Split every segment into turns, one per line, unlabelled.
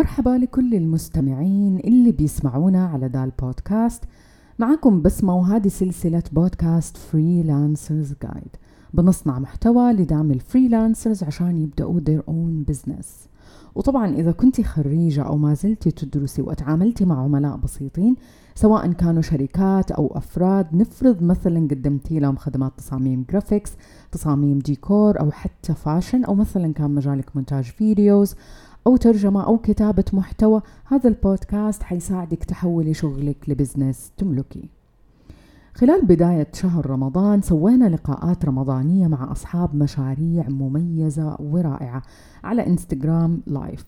مرحبا لكل المستمعين اللي بيسمعونا على دا البودكاست معكم بسمة وهذه سلسلة podcast freelancers guide بنصنع محتوى لدعم ال freelancers عشان يبدأوا their own business. وطبعا إذا كنت خريجة أو ما زلتي تدرسي وتعاملتي مع عملاء بسيطين سواء كانوا شركات أو أفراد نفرض مثلا قدمتي لهم خدمات تصاميم graphics تصاميم ديكور أو حتى fashion أو مثلا كان مجالك مونتاج videos أو ترجمة أو كتابة محتوى هذا البودكاست حيساعدك تحولي شغلك ل business تملكي. خلال بداية شهر رمضان سوينا لقاءات رمضانية مع أصحاب مشاريع مميزة ورائعة على إنستغرام live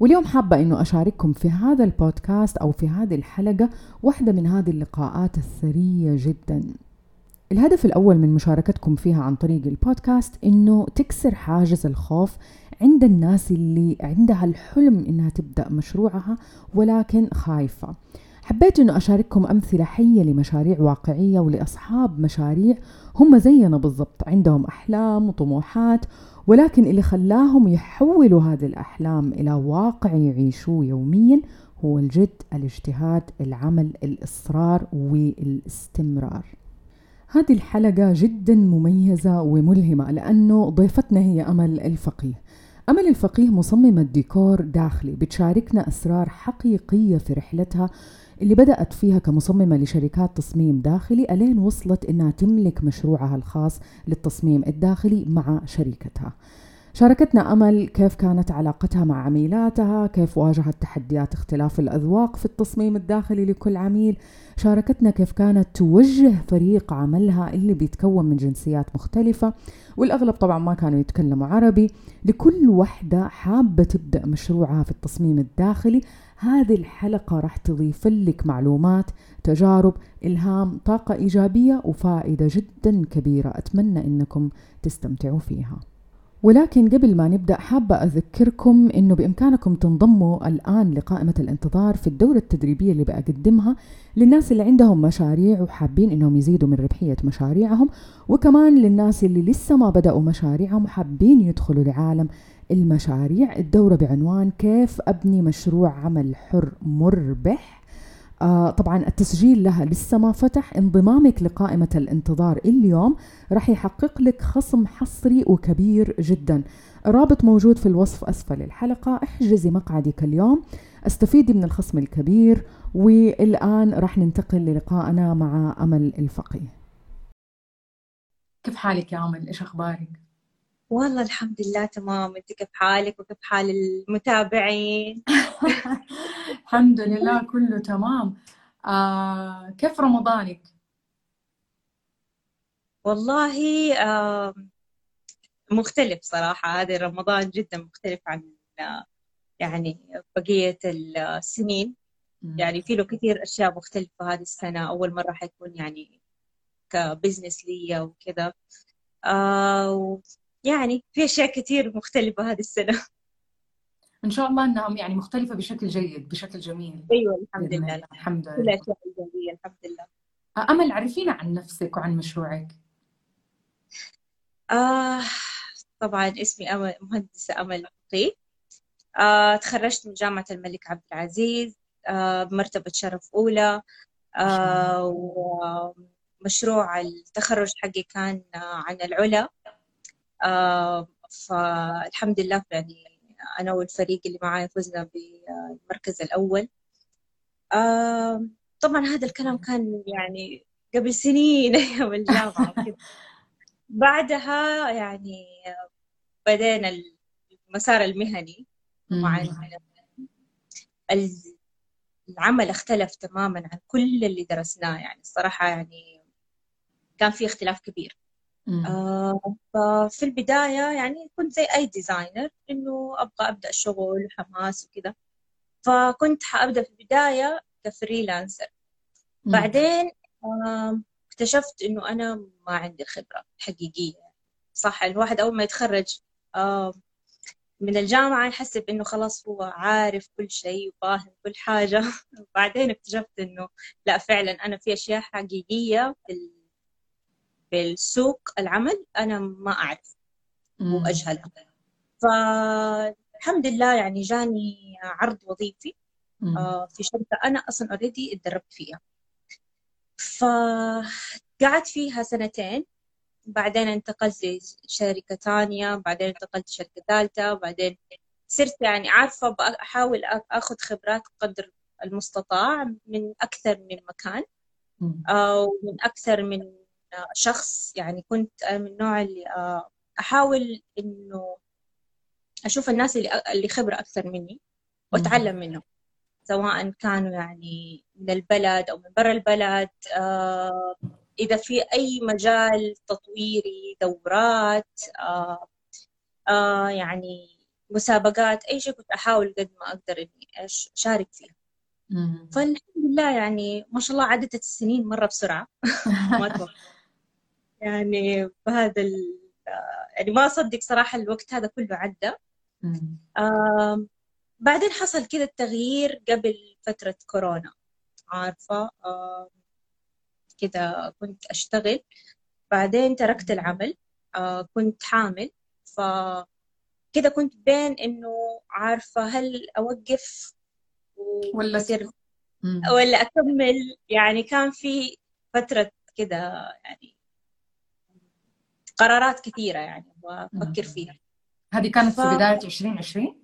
واليوم حابة أنه أشارككم في هذا البودكاست أو في هذه الحلقة واحدة من هذه اللقاءات الثرية جدا. الهدف الأول من مشاركتكم فيها عن طريق البودكاست إنه تكسر حاجز الخوف عند الناس اللي عندها الحلم إنها تبدأ مشروعها ولكن خايفة. حبيت إنه أشارككم أمثلة حية لمشاريع واقعية ولأصحاب مشاريع هم زينا بالضبط. عندهم أحلام وطموحات ولكن اللي خلاهم يحولوا هذه الأحلام إلى واقع يعيشوه يوميا هو الجد الاجتهاد العمل الإصرار والاستمرار. هذه الحلقة جدا مميزة وملهمة لأنه ضيفتنا هي أمل الفقيه. أمل الفقيه مصممة ديكور داخلي بتشاركنا أسرار حقيقية في رحلتها اللي بدأت فيها كمصممة لشركات تصميم داخلي ألين وصلت إنها تملك مشروعها الخاص للتصميم الداخلي مع شركتها. شاركتنا أمل كيف كانت علاقتها مع عميلاتها كيف واجهت تحديات اختلاف الأذواق في التصميم الداخلي لكل عميل. شاركتنا كيف كانت توجه فريق عملها اللي بيتكون من جنسيات مختلفة والأغلب طبعا ما كانوا يتكلموا عربي. لكل وحدة حابة تبدأ مشروعها في التصميم الداخلي. هذه الحلقة راح تضيف لك معلومات تجارب إلهام طاقة إيجابية وفائدة جدا كبيرة أتمنى أنكم تستمتعوا فيها. ولكن قبل ما نبدأ حابة أذكركم أنه بإمكانكم تنضموا الآن لقائمة الانتظار في الدورة التدريبية اللي بقدمها للناس اللي عندهم مشاريع وحابين أنهم يزيدوا من ربحية مشاريعهم وكمان للناس اللي لسه ما بدأوا مشاريعهم وحابين يدخلوا لعالم المشاريع. الدورة بعنوان كيف أبني مشروع عمل حر مربح؟ آه طبعا التسجيل لها لسه ما فتح. انضمامك لقائمة الانتظار اليوم راح يحقق لك خصم حصري وكبير جدا. الرابط موجود في الوصف أسفل الحلقة. احجزي مقعدك اليوم. استفيدي من الخصم الكبير. والآن راح ننتقل للقائنا مع أمل الفقيه. كيف حالك يا أمل؟ إيش أخبارك؟
والله الحمد لله تمام. أنت كيف حالك وكيف حال المتابعين؟
الحمد لله كله تمام. آه كيف رمضانك؟
والله آه مختلف صراحة. هذا رمضان جدا مختلف عن يعني بقية السنين. يعني في له كثير أشياء مختلفة هذه السنة. أول مرة حيكون يعني كبزنس لي وكذا. آه يعني في أشياء كثير مختلفة هذه السنة.
إن شاء الله انها يعني مختلفة بشكل جيد بشكل جميل.
أيوه الحمد لله.
الحمد لله.
كل أشياء إيجابية الحمد لله.
أمل عرفينا عن نفسك وعن مشروعك.
آه طبعا اسمي أمل مهندسة أمل حقي آه تخرجت من جامعة الملك عبد العزيز. آه بمرتبة شرف أولى. آه ومشروع التخرج حقي كان عن العلا. آه فالحمد لله يعني أنا والفريق اللي معايا فزنا بالمركز الأول. آه طبعا هذا الكلام كان يعني قبل سنين أيام الجامعة بعدها يعني بدينا المسار المهني. طبعا العمل اختلف تماما عن كل اللي درسناه. يعني الصراحة يعني كان في اختلاف كبير. آه ففي البداية يعني كنت زي أي designer إنه أبغى أبدأ شغل وحماس وكذا. فكنت حأبدأ في البداية ك freelancer بعدين آه اكتشفت إنه أنا ما عندي الخبرة الحقيقية صح الواحد أول ما يتخرج آه من الجامعة يحسب إنه خلاص هو عارف كل شيء وفاهم كل حاجة. بعدين اكتشفت إنه لا فعلا أنا في أشياء حقيقية في بالسوق العمل أنا ما أعرف. وأجهلها فالحمد لله يعني جاني عرض وظيفي آه، في شركة أنا أصلا أوريدي اتدربت فيها. فقعدت فيها سنتين بعدين انتقلت لشركة ثانية بعدين انتقلت لشركة ثالثة بعدين صرت يعني عارفة أحاول أخذ خبرات قدر المستطاع من أكثر من مكان أو من أكثر من شخص يعني كنت من النوع اللي آه، أحاول إنه أشوف الناس اللي اللي خبرة أكثر مني وأتعلم منهم سواء كانوا يعني من البلد أو من برا البلد آه، إذا في أي مجال تطويري دورات آه، يعني مسابقات أي شيء كنت أحاول قد ما أقدر إني أشارك فيها. فالحمد لله يعني ما شاء الله عدت السنين مرة بسرعة. ما يعني بهذا يعني ما أصدق صراحة الوقت هذا كله عدى. آه بعدين حصل كذا التغيير قبل فترة كورونا. عارفة؟ آه كذا كنت أشتغل. بعدين تركت العمل. آه كنت حامل. ف كذا كنت بين إنه عارفة هل أوقف
ولا أصير
ولا أكمل؟ يعني كان في فترة كذا يعني قرارات كثيرة يعني وأفكر فيها.
هذه كانت ف... في بداية 2020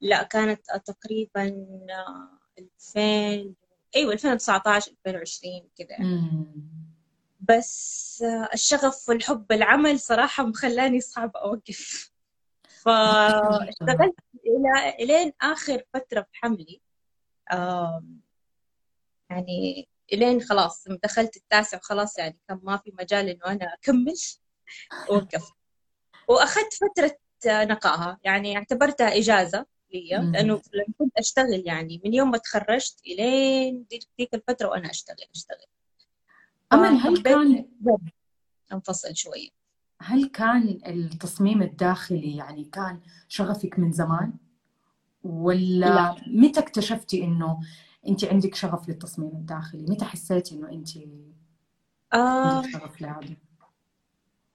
لا كانت تقريبا 2000 أيوه 2019 2020 كذا يعني. بس الشغف والحب العمل صراحة مخلاني صعب أوقف. فاشتغلت إلى إلين آخر فترة في حملي يعني إلين خلاص دخلت التاسع وخلاص يعني كان ما في مجال إنه أنا أكمل. وقفت وأخذت فترة نقاهة يعني اعتبرتها إجازة لي لأنه لما كنت أشتغل يعني من يوم ما تخرجت إلين ذيك الفترة وأنا أشتغل أشتغل.
امل هل كان
انفصل شوية
هل كان التصميم الداخلي يعني كان شغفك من زمان؟ ولا لا. متى اكتشفتي إنه أنت عندك شغف للتصميم الداخلي متى حسيتي إنه أنت
آه.
عندك شغف لهذا؟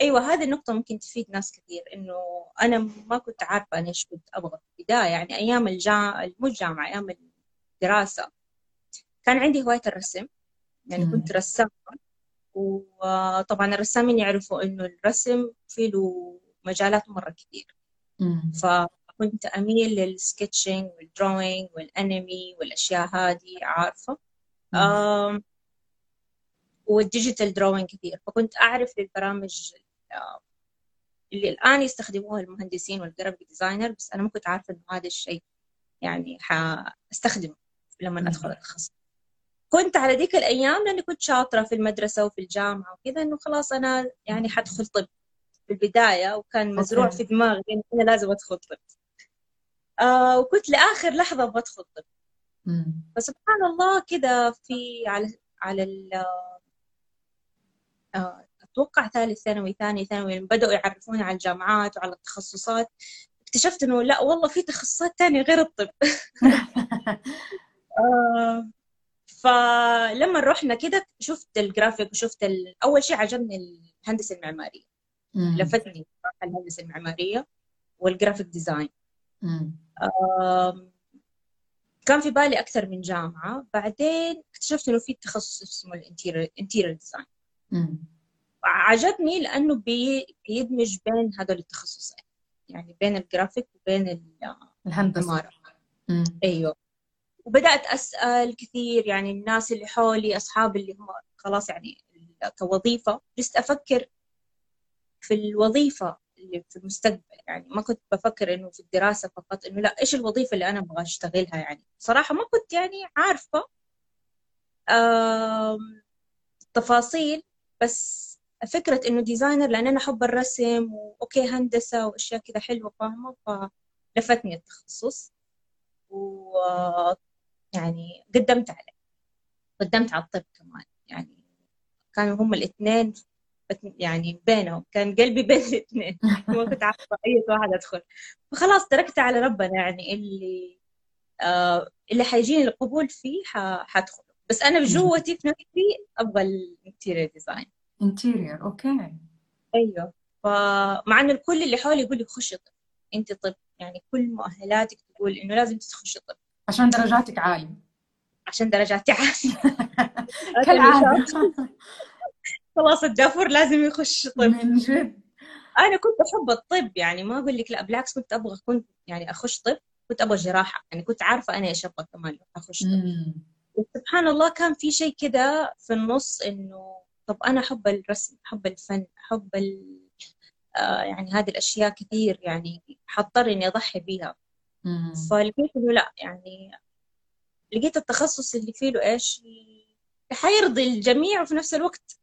أيوه هذه النقطة ممكن تفيد ناس كثير إنه أنا ما كنت عارفة أنا إيش كنت أبغى في البداية يعني أيام الجامعة مو الجامعة أيام الدراسة. كان عندي هواية الرسم يعني كنت رسامة وطبعا الرسامين يعرفوا إنه الرسم فيه له مجالات مرة كثير. فكنت أميل لل sketching وال drawing والانمي والأشياء هذه عارفة؟ وال digital drawing كثير. فكنت أعرف للبرامج اللي الآن يستخدموها المهندسين وال graphic designer بس أنا ما كنت عارفة إنه هذا الشيء يعني حأستخدمه لما أدخل التخصص كنت على ذيك الأيام لأني كنت شاطرة في المدرسة وفي الجامعة وكذا إنه خلاص أنا يعني حدخل طب في البداية وكان مزروع في دماغي إنه أنا لازم أدخل طب. آه وكنت لآخر لحظة بدخل طب فسبحان الله كذا في على على آه أتوقع ثالث ثانوي ثاني ثانوي بدأوا يعرفوني على الجامعات وعلى التخصصات اكتشفت إنه لا والله في تخصصات ثانية غير الطب. آه، فلما رحنا كده شفت الجرافيك وشفت ال... أول شيء عجبني الهندسة المعمارية. لفتني الهندسة المعمارية وال graphic design. كان في بالي أكثر من جامعة. بعدين اكتشفت إنه في تخصص اسمه ال interior design عجبني لأنه بي... بيدمج بين هذول التخصصين. يعني بين الجرافيك وبين
الهندسة.
أيوه. وبدأت أسأل كثير يعني الناس اللي حولي اصحابي اللي هم خلاص يعني كوظيفة. just أفكر في الوظيفة اللي في المستقبل. يعني ما كنت بفكر إنه في الدراسة فقط إنه لا إيش الوظيفة اللي أنا أبغى أشتغلها يعني؟ صراحة ما كنت يعني عارفة تفاصيل بس فكرة إنه designer لأن أنا أحب الرسم و okay هندسة وأشياء كذا حلوة فاهمة؟ فلفتني التخصص و يعني قدمت عليه. قدمت على الطب كمان يعني كانوا هم الاثنين يعني بينهم كان قلبي بين الاثنين. ما كنت عارفة أي واحد أدخل. فخلاص تركت على ربنا يعني اللي آه اللي حيجيني القبول فيه حدخل. بس أنا بجوّتي في نفسي أبغى ال interior
design. interior
okay. أيوه. فمع إن الكل اللي حولي يقول لي خشي طب أنت طب. يعني كل مؤهلاتك تقول إنه لازم تخشي طب
عشان درجاتك عالية.
عشان درجاتي عالية.
كالعادة.
خلاص الجافور لازم يخش طب.
من جد.
أنا كنت أحب الطب يعني ما أقول لك لا بالعكس كنت أبغى كنت يعني أخش طب كنت أبغى جراحة يعني كنت عارفة أنا إيش أبغى كمان أخش طب. وسبحان الله كان في شيء كده في النص إنه طب أنا أحب الرسم أحب الفن أحب ال... آه يعني هذه الأشياء كثير يعني حضطر إني أضحي بيها. فلقيت إنه لا يعني لقيت التخصص اللي فيه له إيش حيرضي الجميع وفي نفس الوقت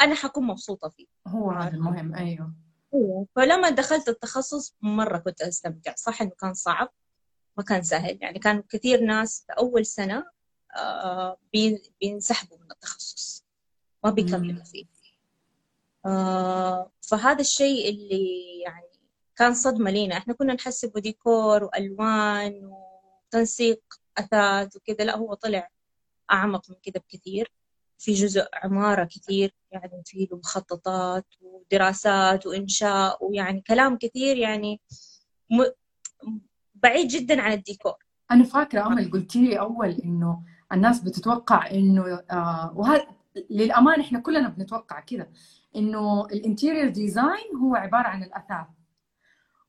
أنا حكون مبسوطة فيه.
هو هذا المهم أيوه.
أيوه. فلما دخلت التخصص مرة كنت أستمتع. صح إنه كان صعب؟ ما كان سهل. يعني كان كثير ناس في أول سنة آه بينسحبوا من التخصص. ما بيكملوا فيه. آه فهذا الشيء اللي يعني كان صدمة لينا. إحنا كنا نحسبه ديكور وألوان وتنسيق أثاث وكذا. لا هو طلع أعمق من كذا بكثير. في جزء عمارة كثير يعني في له مخططات ودراسات وإنشاء ويعني كلام كثير يعني م... بعيد جدا عن الديكور
أنا فاكرة أمل قلتي لي أول إنه الناس بتتوقع إنه آه وهذا للأمانة إحنا كلنا بنتوقع كذا إنه ال interior design هو عبارة عن الأثاث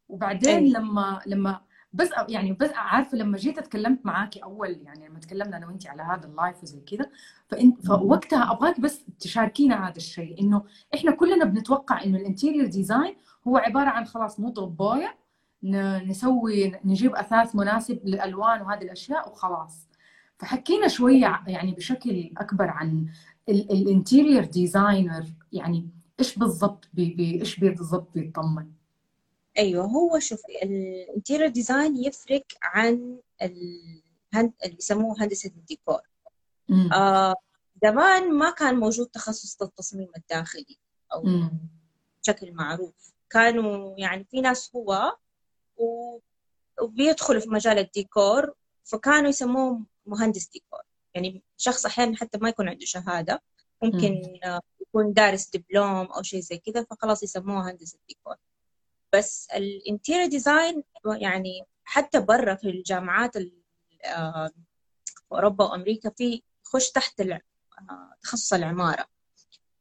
وبعدين أي. لما لما بس يعني بس عارفة لما جيت اتكلمت معاكي أول يعني لما تكلمنا أنا وانت على هذا ال live وزي كذا فانت فوقتها أبغاك بس تشاركينا هذا الشيء إنه إحنا كلنا بنتوقع إنه ال interior design هو عبارة عن خلاص نضرب بويه نسوي نجيب أثاث مناسب للألوان وهذه الأشياء وخلاص. فحكينا شوية يعني بشكل أكبر عن ال interior designer يعني إيش بالضبط بي إيش بالضبط بيتضمن
أيوه هو شوفي ال interior design يفرق عن اللي يسموه هندسة الديكور. آه زمان ما كان موجود تخصص التصميم الداخلي أو مم. بشكل معروف. كانوا يعني في ناس هو و... وبيدخلوا في مجال الديكور فكانوا يسموه مهندس ديكور. يعني شخص أحيانا حتى ما يكون عنده شهادة ممكن مم. يكون دارس دبلوم أو شيء زي كذا فخلاص يسموه مهندس الديكور. بس ال interior design يعني حتى برا في الجامعات آه، أوروبا وأمريكا فيخش تحت آه، تخصص العمارة.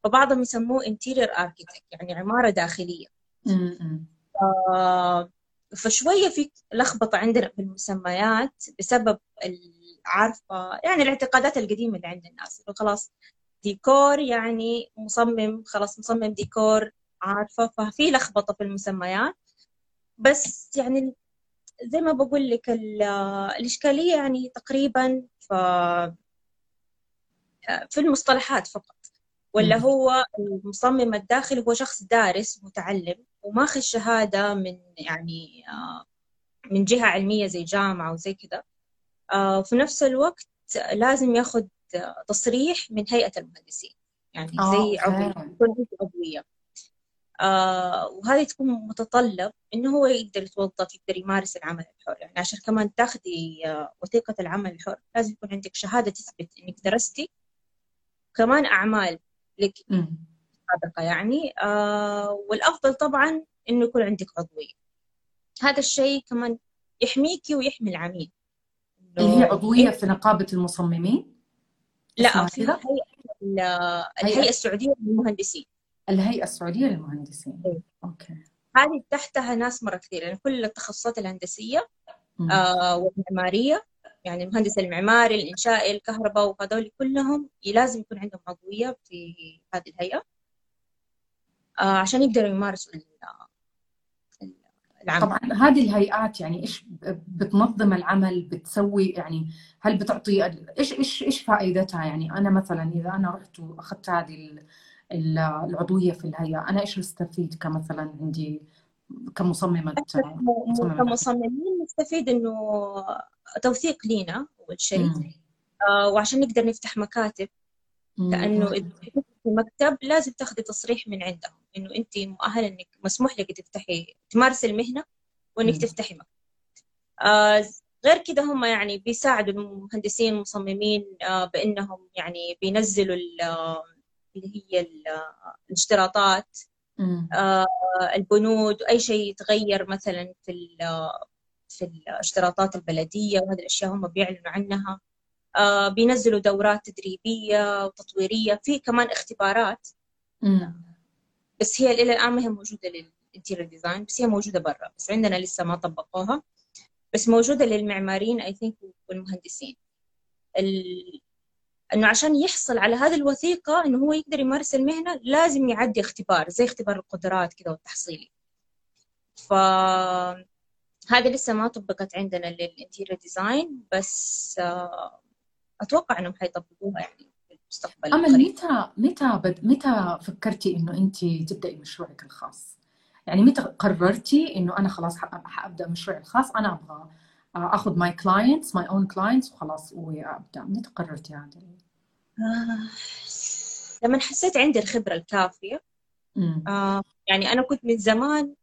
فبعضهم يسموه interior architect يعني عمارة داخلية. آه، فشوية في لخبطة عندنا في المسميات بسبب عارفه يعني الاعتقادات القديمة اللي عند الناس خلاص ديكور يعني مصمم خلاص مصمم ديكور عارفة ففي لخبطة في المسميات. بس يعني زي ما بقول لك الإشكالية يعني تقريبا ف في المصطلحات فقط. ولا هو المصمم الداخلي هو شخص دارس متعلم وماخذ شهادة من يعني من جهة علمية زي جامعة وزي كذا. وفي نفس الوقت لازم ياخذ تصريح من هيئة المهندسين. يعني زي عضوية. آه وهذه تكون متطلب إنه هو يقدر يتوظف يقدر يمارس العمل الحر. يعني عشان كمان تاخذي آه وثيقة العمل الحر لازم يكون عندك شهادة تثبت إنك درستي. كمان أعمال لك سابقة يعني. آه والأفضل طبعا إنه يكون عندك عضوية. هذا الشيء كمان يحميكي ويحمي العميل.
اللي هي عضوية في نقابة المصممين؟
لا في الهيئة الهيئة السعودية للمهندسين.
الهيئة السعودية للمهندسين.
إيه. أوكي. هذه تحتها ناس مرة كثير يعني كل التخصصات الهندسية آه والمعمارية يعني المهندس المعماري الإنشائي الكهرباء وهذول كلهم لازم يكون عندهم عضوية في هذه الهيئة آه عشان يقدروا يمارسوا
العمل. طبعا هذه الهيئات يعني إيش بتنظم العمل بتسوي يعني هل بتعطي إيش إيش إيش فائدتها؟ يعني أنا مثلا إذا أنا رحت وأخذت هذه العضوية في الهيئة. أنا إيش بستفيد كمثلا عندي؟ كمصممة
كمصممين نستفيد إنه توثيق لينا أول شيء. آه وعشان نقدر نفتح مكاتب. لأنه إذا في مكتب لازم تاخذي تصريح من عندهم. إنه أنت مؤهلة إنك مسموح لك تفتحي تمارسي المهنة وإنك تفتحي مكتب. آه غير كده هم يعني بيساعدوا المهندسين المصممين آه بإنهم يعني بينزلوا اللي هي الاشتراطات آه البنود واي شيء يتغير مثلا في في الاشتراطات البلدية وهذه الأشياء هم بيعلنوا عنها. آه بينزلوا دورات تدريبية وتطويرية. في كمان اختبارات.
مم.
بس هي إلى الآن ما هي موجودة لل interior design بس هي موجودة برا. بس عندنا لسه ما طبقوها. بس موجودة للمعماريين I think والمهندسين. ال... إنه عشان يحصل على هذه الوثيقة إنه هو يقدر يمارس المهنة لازم يعدي اختبار زي اختبار القدرات كذا والتحصيلي. ف هذه لسه ما طبقت عندنا لل interior design بس آه، أتوقع إنهم حيطبقوها يعني في المستقبل
امل متى متى بد... متى فكرتي إنه انت تبدأي مشروعك الخاص؟ يعني متى قررتي إنه أنا خلاص حابدأ مشروعي الخاص؟ أنا أبغى آخذ my clients my own clients وخلاص وأبدأ. متى قررتي هذا؟
آه لما حسيت عندي الخبرة الكافية آه يعني أنا كنت من زمان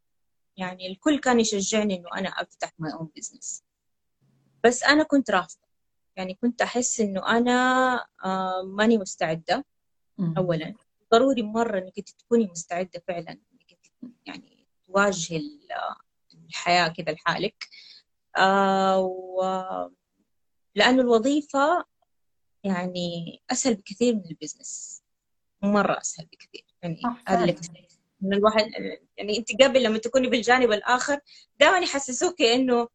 يعني الكل كان يشجعني إنه أنا أفتح my own business بس أنا كنت رافضة. يعني كنت أحس إنه أنا آه ماني مستعدة اولا. ضروري مرة إنك تكوني مستعدة فعلا إنك يعني تواجهي الحياة كذا لحالك. آه و لأنه الوظيفة يعني أسهل بكثير من ال business مرة أسهل بكثير. يعني هذا اللي من الواحد يعني أنت قبل لما تكوني بالجانب الآخر دائما يحسسوك إنه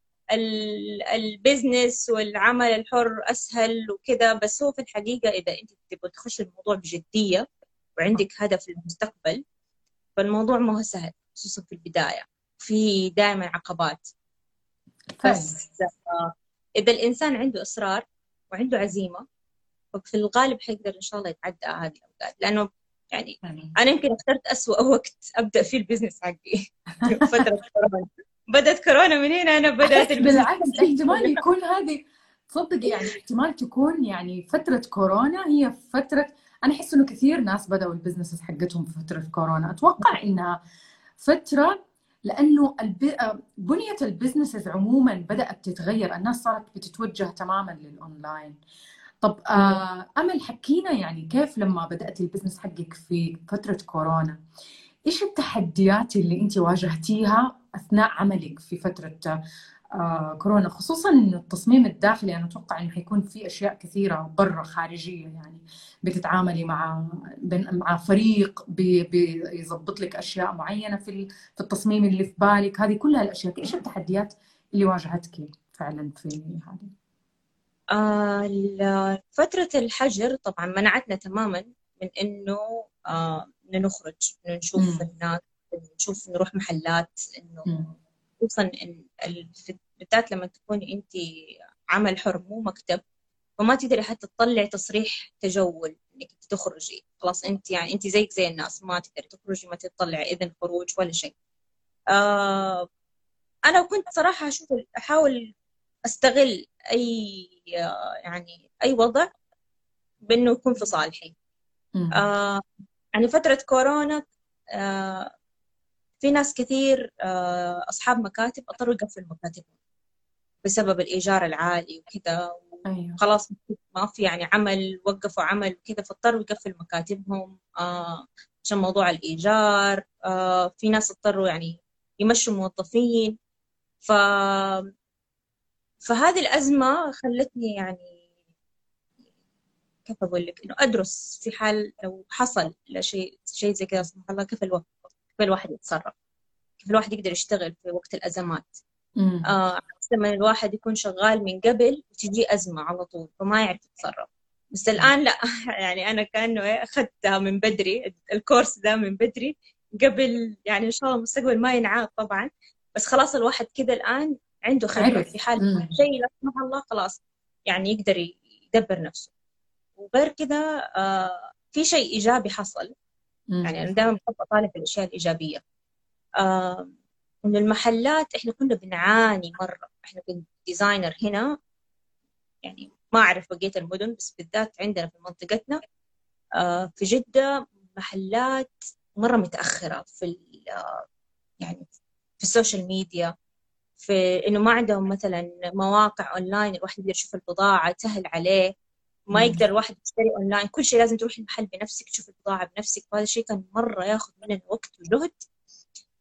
البزنس والعمل الحر أسهل وكذا بس هو في الحقيقة إذا أنت تبغى تخش الموضوع بجدية وعندك هدف للمستقبل فالموضوع ما هو سهل خصوصا في البداية. في دائما عقبات. بس إذا الإنسان عنده إصرار وعنده عزيمة ففي الغالب حيقدر إن شاء الله يتعدى هذه الأوقات. لأنه يعني أنا يمكن اخترت أسوأ وقت أبدأ فيه ال business حقي فترة كورونا. بدأت كورونا من هنا أنا بدأت
بالعكس احتمال يكون هذه تصدق يعني احتمال تكون يعني فترة كورونا هي فترة أنا أحس إنه كثير ناس بدأوا ال business حقتهم في فترة كورونا. أتوقع إنها فترة لأنه بنية ال businesses عموما بدأت تتغير. الناس صارت بتتوجه تماما للأونلاين. طب آه أمل حكينا يعني كيف لما بدأت ال business حقك في فترة كورونا؟ إيش التحديات اللي أنت واجهتيها أثناء عملك في فترة آه كورونا خصوصا إنه التصميم الداخلي أنا أتوقع إنه حيكون في أشياء كثيرة برا خارجية يعني بتتعاملي مع مع فريق بيظبط لك أشياء معينة في في التصميم اللي في بالك. هذه كلها الأشياء إيش التحديات اللي واجهتك فعلا في هذه؟
آه فترة الحجر طبعا منعتنا تماما من إنه آه نخرج إنه نشوف الناس نشوف نروح محلات إنه خصوصا بالذات لما تكوني انت عمل حر مو مكتب فما تقدري حتى تطلعي تصريح تجول إنك تخرجي. خلاص انت يعني انت زيك زي الناس ما تقدري تخرجي ما تطلعي إذن خروج ولا شيء. آه أنا كنت صراحة أشوف أحاول أستغل أي يعني أي وضع بأنه يكون في صالحي. آه يعني فترة كورونا آه في ناس كثير آه أصحاب مكاتب أضطروا يقفلوا مكاتبهم بسبب الإيجار العالي وكذا
أيوه.
خلاص ما في يعني عمل وقفوا عمل وكذا فاضطروا يقفل مكاتبهم آه عشان موضوع الإيجار آه في ناس اضطروا يعني يمشوا موظفين. ف فهذه الأزمة خلتني يعني كيف أقول لك؟ إنه أدرس في حال لو حصل شيء شيء زي كذا سبحان الله كيف الوقت؟ كيف الواحد يتصرف كيف الواحد يقدر يشتغل في وقت الأزمات. آه لما الواحد يكون شغال من قبل وتجي أزمة على طول فما يعرف يتصرف. بس الآن لا يعني أنا كأنه أخذتها من بدري الكورس ده من بدري. قبل يعني إن شاء الله المستقبل ما ينعاد طبعا بس خلاص الواحد كذا الآن عنده خبرة في حال شيء لا سمح الله خلاص يعني يقدر يدبر نفسه. وغير كذا آه في شيء إيجابي حصل. يعني أنا دائما بحب أطالع في الأشياء الإيجابية. آه إنه المحلات إحنا كنا بنعاني مرة. إحنا كنا ديزاينر هنا. يعني ما أعرف بقية المدن بس بالذات عندنا في منطقتنا. آه في جدة محلات مرة متأخرة في يعني في ال social media في إنه ما عندهم مثلا مواقع أونلاين الواحد يقدر يشوف البضاعة سهل عليه. ما يقدر الواحد يشتري أونلاين. كل شيء لازم تروح المحل بنفسك تشوف البضاعة بنفسك. وهذا الشيء كان مرة ياخذ مننا وقت وجهد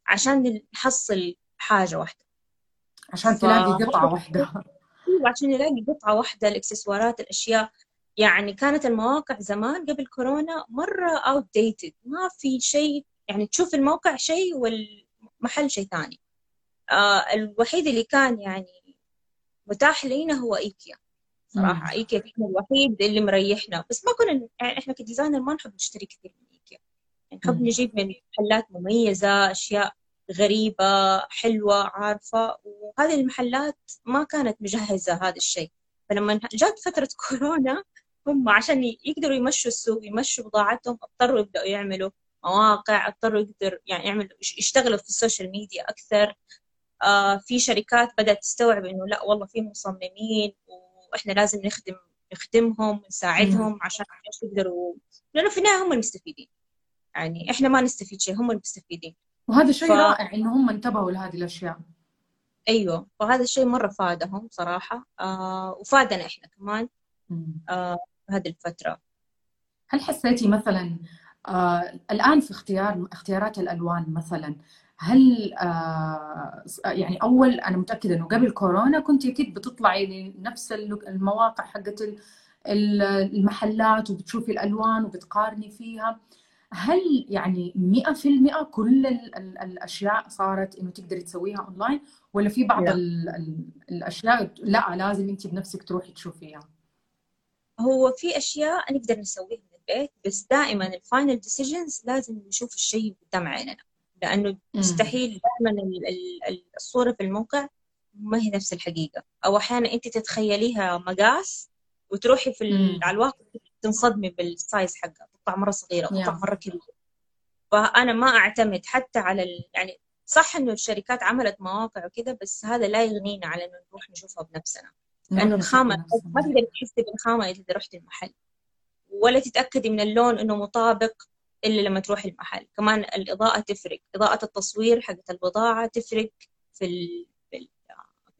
عشان نحصل حاجة واحدة.
عشان ف... تلاقي قطعة واحدة.
أيوه عشان نلاقي قطعة واحدة الإكسسوارات الأشياء. يعني كانت المواقع زمان قبل كورونا مرة outdated ما في شيء يعني تشوف الموقع شيء والمحل شيء ثاني. آه الوحيد اللي كان يعني متاح لنا هو إيكيا. صراحة إيكيا كان الوحيد اللي مريحنا. بس ما كنا يعني إحنا ك designer ما نحب نشتري كثير من إيكيا. يعني نحب نجيب من محلات مميزة أشياء غريبة حلوة عارفة. وهذه المحلات ما كانت مجهزة هذا الشيء. فلما جات فترة كورونا هم عشان يقدروا يمشوا السوق يمشوا بضاعتهم اضطروا يبدأوا يعملوا مواقع اضطروا يقدر يعني يعملوا يشتغلوا في السوشيال ميديا أكثر. آه في شركات بدأت تستوعب إنه لا والله في مصممين وإحنا لازم نخدم نخدمهم ونساعدهم عشان يقدروا لأنه في النهاية هم المستفيدين. يعني إحنا ما نستفيد شيء هم المستفيدين.
وهذا شيء ف... رائع إنه هم انتبهوا لهذه الأشياء.
أيوه. فهذا الشيء مرة فادهم صراحة. آه وفادنا إحنا كمان. آه هذه الفترة.
هل حسيتي مثلا آه الآن في اختيار اختيارات الألوان مثلا هل آه يعني أول أنا متأكدة إنه قبل كورونا كنت أكيد بتطلعي لنفس المواقع حقت المحلات وبتشوفي الألوان وبتقارني فيها. هل يعني 100% كل الأشياء صارت إنه تقدري تسويها أونلاين؟ ولا في بعض الأشياء لا لازم أنت بنفسك تروحي تشوفيها؟
هو في أشياء نقدر نسويها من البيت بس دائما ال final decisions لازم نشوف الشيء قدام عيننا لأنه مستحيل دائما الصورة في الموقع ما هي نفس الحقيقة. أو أحيانا أنت تتخيليها مقاس وتروحي في على الواقع تنصدمي بالسايز حقها تطلع مرة صغيرة تطلع مرة كبيرة. فأنا ما أعتمد حتى على ال... يعني صح إنه الشركات عملت مواقع وكذا بس هذا لا يغنينا على إنه نروح نشوفها بنفسنا. لأنه الخامة ما تقدر تحسي بالخامة إذا رحت المحل ولا تتأكدي من اللون إنه مطابق. إلا لما تروح المحل. كمان الإضاءة تفرق. إضاءة التصوير حقت البضاعة تفرق في في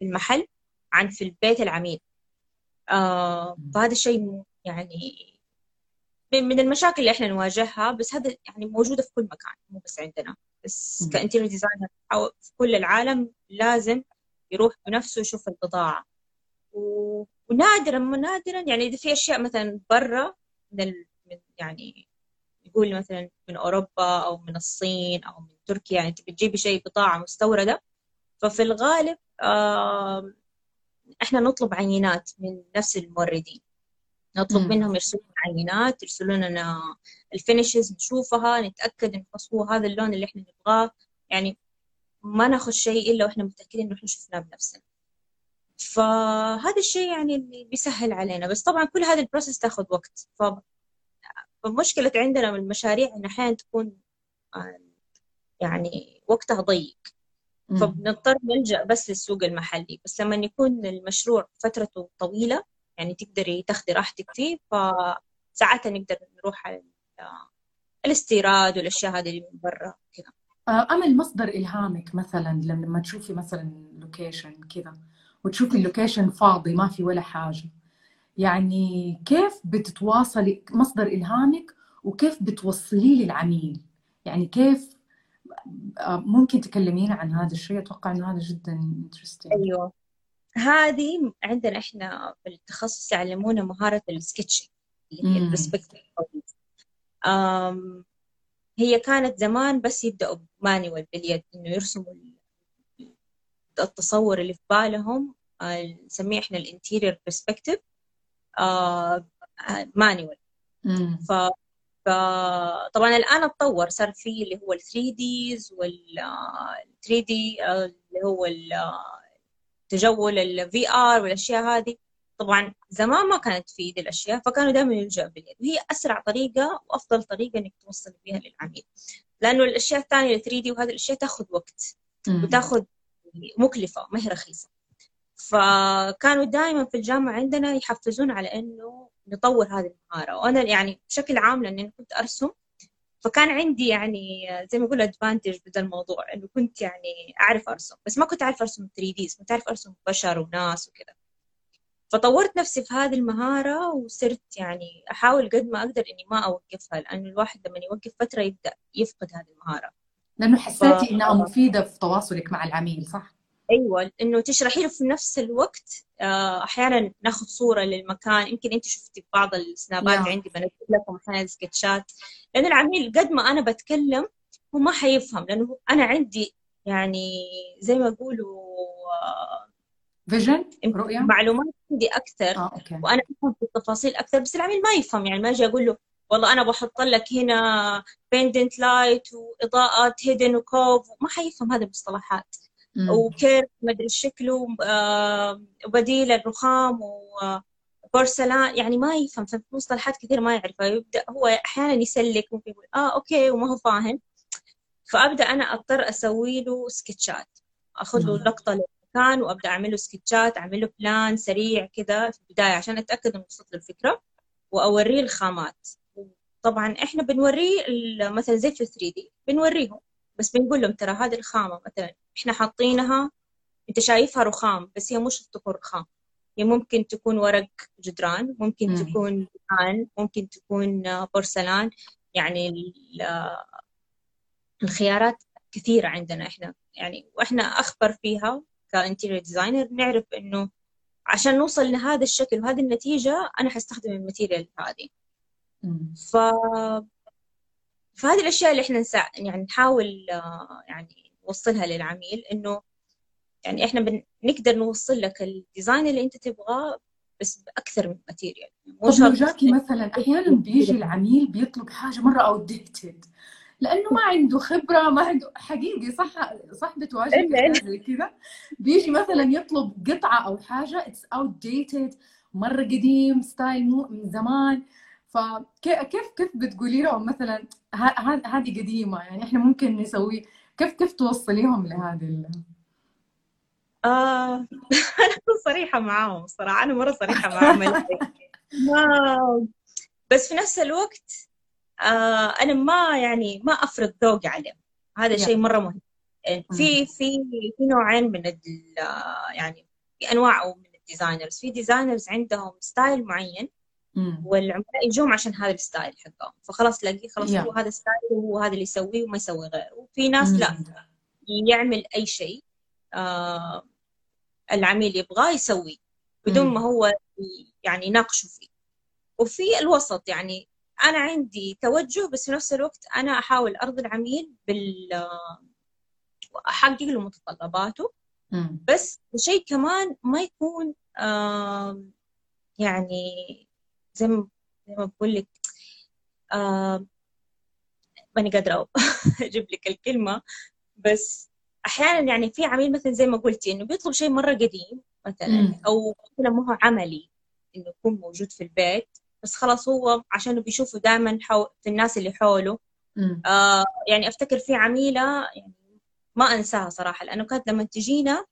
المحل عن في البيت العميل. آه فهذا الشيء يعني من المشاكل اللي إحنا نواجهها بس هذا يعني موجودة في كل مكان مو بس عندنا. بس ك interior designer في كل العالم لازم يروح بنفسه يشوف البضاعة. و... ونادرا نادرا يعني إذا في أشياء مثلا برا من, ال... من يعني يقول مثلا من أوروبا أو من الصين أو من تركيا يعني انت بتجيبي شيء بضاعه مستورده. ففي الغالب إحنا نطلب عينات من نفس الموردين. نطلب مم. منهم يرسلوا عينات يرسلوا لنا ال finishes نشوفها نتأكد إن هو هذا اللون اللي إحنا نبغاه. يعني ما ناخذ شيء إلا وإحنا متأكدين إنه إحنا شفناه بنفسنا. فهذا الشيء يعني اللي بيسهل علينا. بس طبعا كل هذه ال process تاخذ وقت. فمشكلة عندنا من المشاريع إن أحيانا تكون يعني وقتها ضيق. فبنضطر نلجأ بس للسوق المحلي. بس لما يكون المشروع فترته طويلة يعني تقدري تاخذي راحتك فيه فساعتها نقدر نروح على الاستيراد والأشياء هذه اللي من برا كذا.
آه، امل مصدر إلهامك مثلا لما تشوفي مثلا location كذا وتشوفي ال location فاضي ما في ولا حاجة. يعني كيف بتتواصلي مصدر إلهامك وكيف بتوصليه للعميل؟ يعني كيف آه، ممكن تكلمينا عن هذا الشيء؟ أتوقع إنه هذا جدا interesting
أيوه. هذه عندنا إحنا في التخصص يعلمونا مهارة ال sketching اللي هي ال perspective هي كانت زمان بس يبدأوا manual باليد إنه يرسموا التصور اللي في بالهم آه، نسميه إحنا ال interior perspective manual ف فطبعا الآن أتطور صار في اللي هو ال 3 Ds وال 3 D اللي هو التجول ال VR والأشياء هذه. طبعا زمان ما كانت في دي الأشياء فكانوا دائما يلجأوا باليد. وهي أسرع طريقة وأفضل طريقة إنك توصل بها للعميل. لأنه الأشياء الثانية ال 3 D وهذه الأشياء تاخذ وقت وتاخذ مكلفة ما هي رخيصة. فكانوا دائما في الجامعة عندنا يحفزون على إنه نطور هذه المهارة. وأنا يعني بشكل عام لأني كنت أرسم فكان عندي يعني زي ما أقول أدفانتج بهذا الموضوع إنه كنت يعني أعرف أرسم. بس ما كنت أعرف أرسم 3 دي كنت أعرف أرسم بشر وناس وكذا. فطورت نفسي في هذه المهارة وصرت يعني أحاول قد ما أقدر إني ما أوقفها لأنه الواحد لما يوقف فترة يبدأ يفقد هذه المهارة.
لأنه حسيتي ف... إنها مفيدة في تواصلك مع العميل صح؟
أيوه إنه تشرحي له في نفس الوقت آه، أحيانا ناخذ صورة للمكان. يمكن أنت شفتي بعض السنابات yeah. عندي بنزل لكم أحيانا سكتشات. لأن العميل قد ما أنا بتكلم هو ما حيفهم لأنه أنا عندي يعني زي ما يقولوا
vision؟ رؤية؟
معلومات عندي أكثر آه، okay. وأنا أفهم في التفاصيل أكثر بس العميل ما يفهم. يعني ما أجي أقول له والله أنا بحط لك هنا pendant light وإضاءات hidden و cove ما حيفهم هذه المصطلحات. وكيف ما أدري شكله وبديل الرخام وبورسلان يعني ما يفهم في مصطلحات كثير ما يعرفها. يبدأ هو أحيانا يسلك ممكن يقول آه okay وما هو فاهم. فأبدأ أنا أضطر أسوي له سكتشات. أخذ له لقطة للمكان وأبدأ أعمل له سكتشات أعمل له plan سريع كذا في البداية عشان أتأكد إنه وصلت له الفكرة. وأوريه الخامات. طبعا إحنا بنوريه مثلا زي في 3 D بنوريهم. بس بنقول لهم ترى هذه الخامة مثلا إحنا حاطينها أنت شايفها رخام بس هي مش تكون رخام. هي ممكن تكون ورق جدران ممكن مم. تكون دهان ممكن تكون بورسلان. يعني الخيارات كثيرة عندنا إحنا. يعني وإحنا أخبر فيها ك interior designer نعرف إنه عشان نوصل لهذا الشكل وهذه النتيجة أنا حستخدم ال material هذه. ف فهذه الأشياء اللي إحنا نسا... يعني نحاول آه، يعني نوصلها للعميل إنه يعني إحنا بنقدر نوصل لك ال design اللي أنت تبغاه بس بأكثر من material
طب لو جاكي مثلا أحيانا بيجي العميل بيطلب حاجة مرة outdated لأنه ما عنده خبرة ما عنده حقيقي صح صح بتواجه زي كذا. بيجي مثلا يطلب قطعة أو حاجة it's outdated مرة قديم style من زمان. فكيف كيف بتقولي لهم مثلا هذه قديمة يعني إحنا ممكن نسوي كيف كيف توصليهم لهذه ال...
آه أنا صريحة معاهم صراحة أنا مرة صريحة معاهم. ما بس في نفس الوقت آه أنا ما يعني ما أفرض ذوقي عليهم. هذا شيء مرة مهم. في في في نوعين من يعني في أنواع من ال designers. في designers عندهم style معين والعملاء يجون عشان هذا ال style حقهم. فخلاص تلاقيه خلاص هو هذا ال style وهو هذا اللي يسويه وما يسوي غيره. وفي ناس لا يعمل أي شيء آه العميل يبغاه يسويه بدون ما هو يعني يناقشه فيه. وفي الوسط يعني أنا عندي توجه بس في نفس الوقت أنا أحاول أرضي العميل بال احقق له متطلباته. بس شيء كمان ما يكون آه يعني زي ما زي ما بقول لك آه ماني قادرة أجيب لك الكلمة بس أحيانا يعني في عميل مثلا زي ما قلتي إنه بيطلب شيء مرة قديم مثلا أو مثلا ما هو عملي إنه يكون موجود في البيت بس خلاص هو عشانه بيشوفه دائما في الناس اللي حوله. آه يعني أفتكر في عميلة يعني ما أنساها صراحة لأنه كانت لما تجينا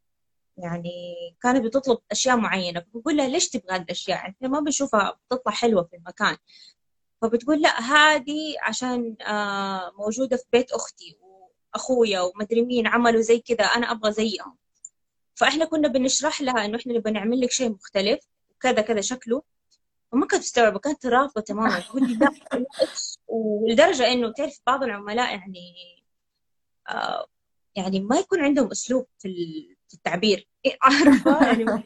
يعني كانت بتطلب أشياء معينة فبقول لها ليش تبغى هذه الاشياء إحنا ما بنشوفها بتطلع حلوة في المكان. فبتقول لا هذه عشان آه، موجودة في بيت أختي وأخويا ومدري مين عملوا زي كذا أنا أبغى زيهم. فإحنا كنا بنشرح لها إنه إحنا نبغى نعمل لك شيء مختلف وكذا كذا شكله. وما كانت تستوعب كانت رافضة تماما. تقول لي لا ولدرجه إنه تعرف بعض العملاء يعني آه يعني ما يكون عندهم أسلوب في التعبير. عارفة؟ يعني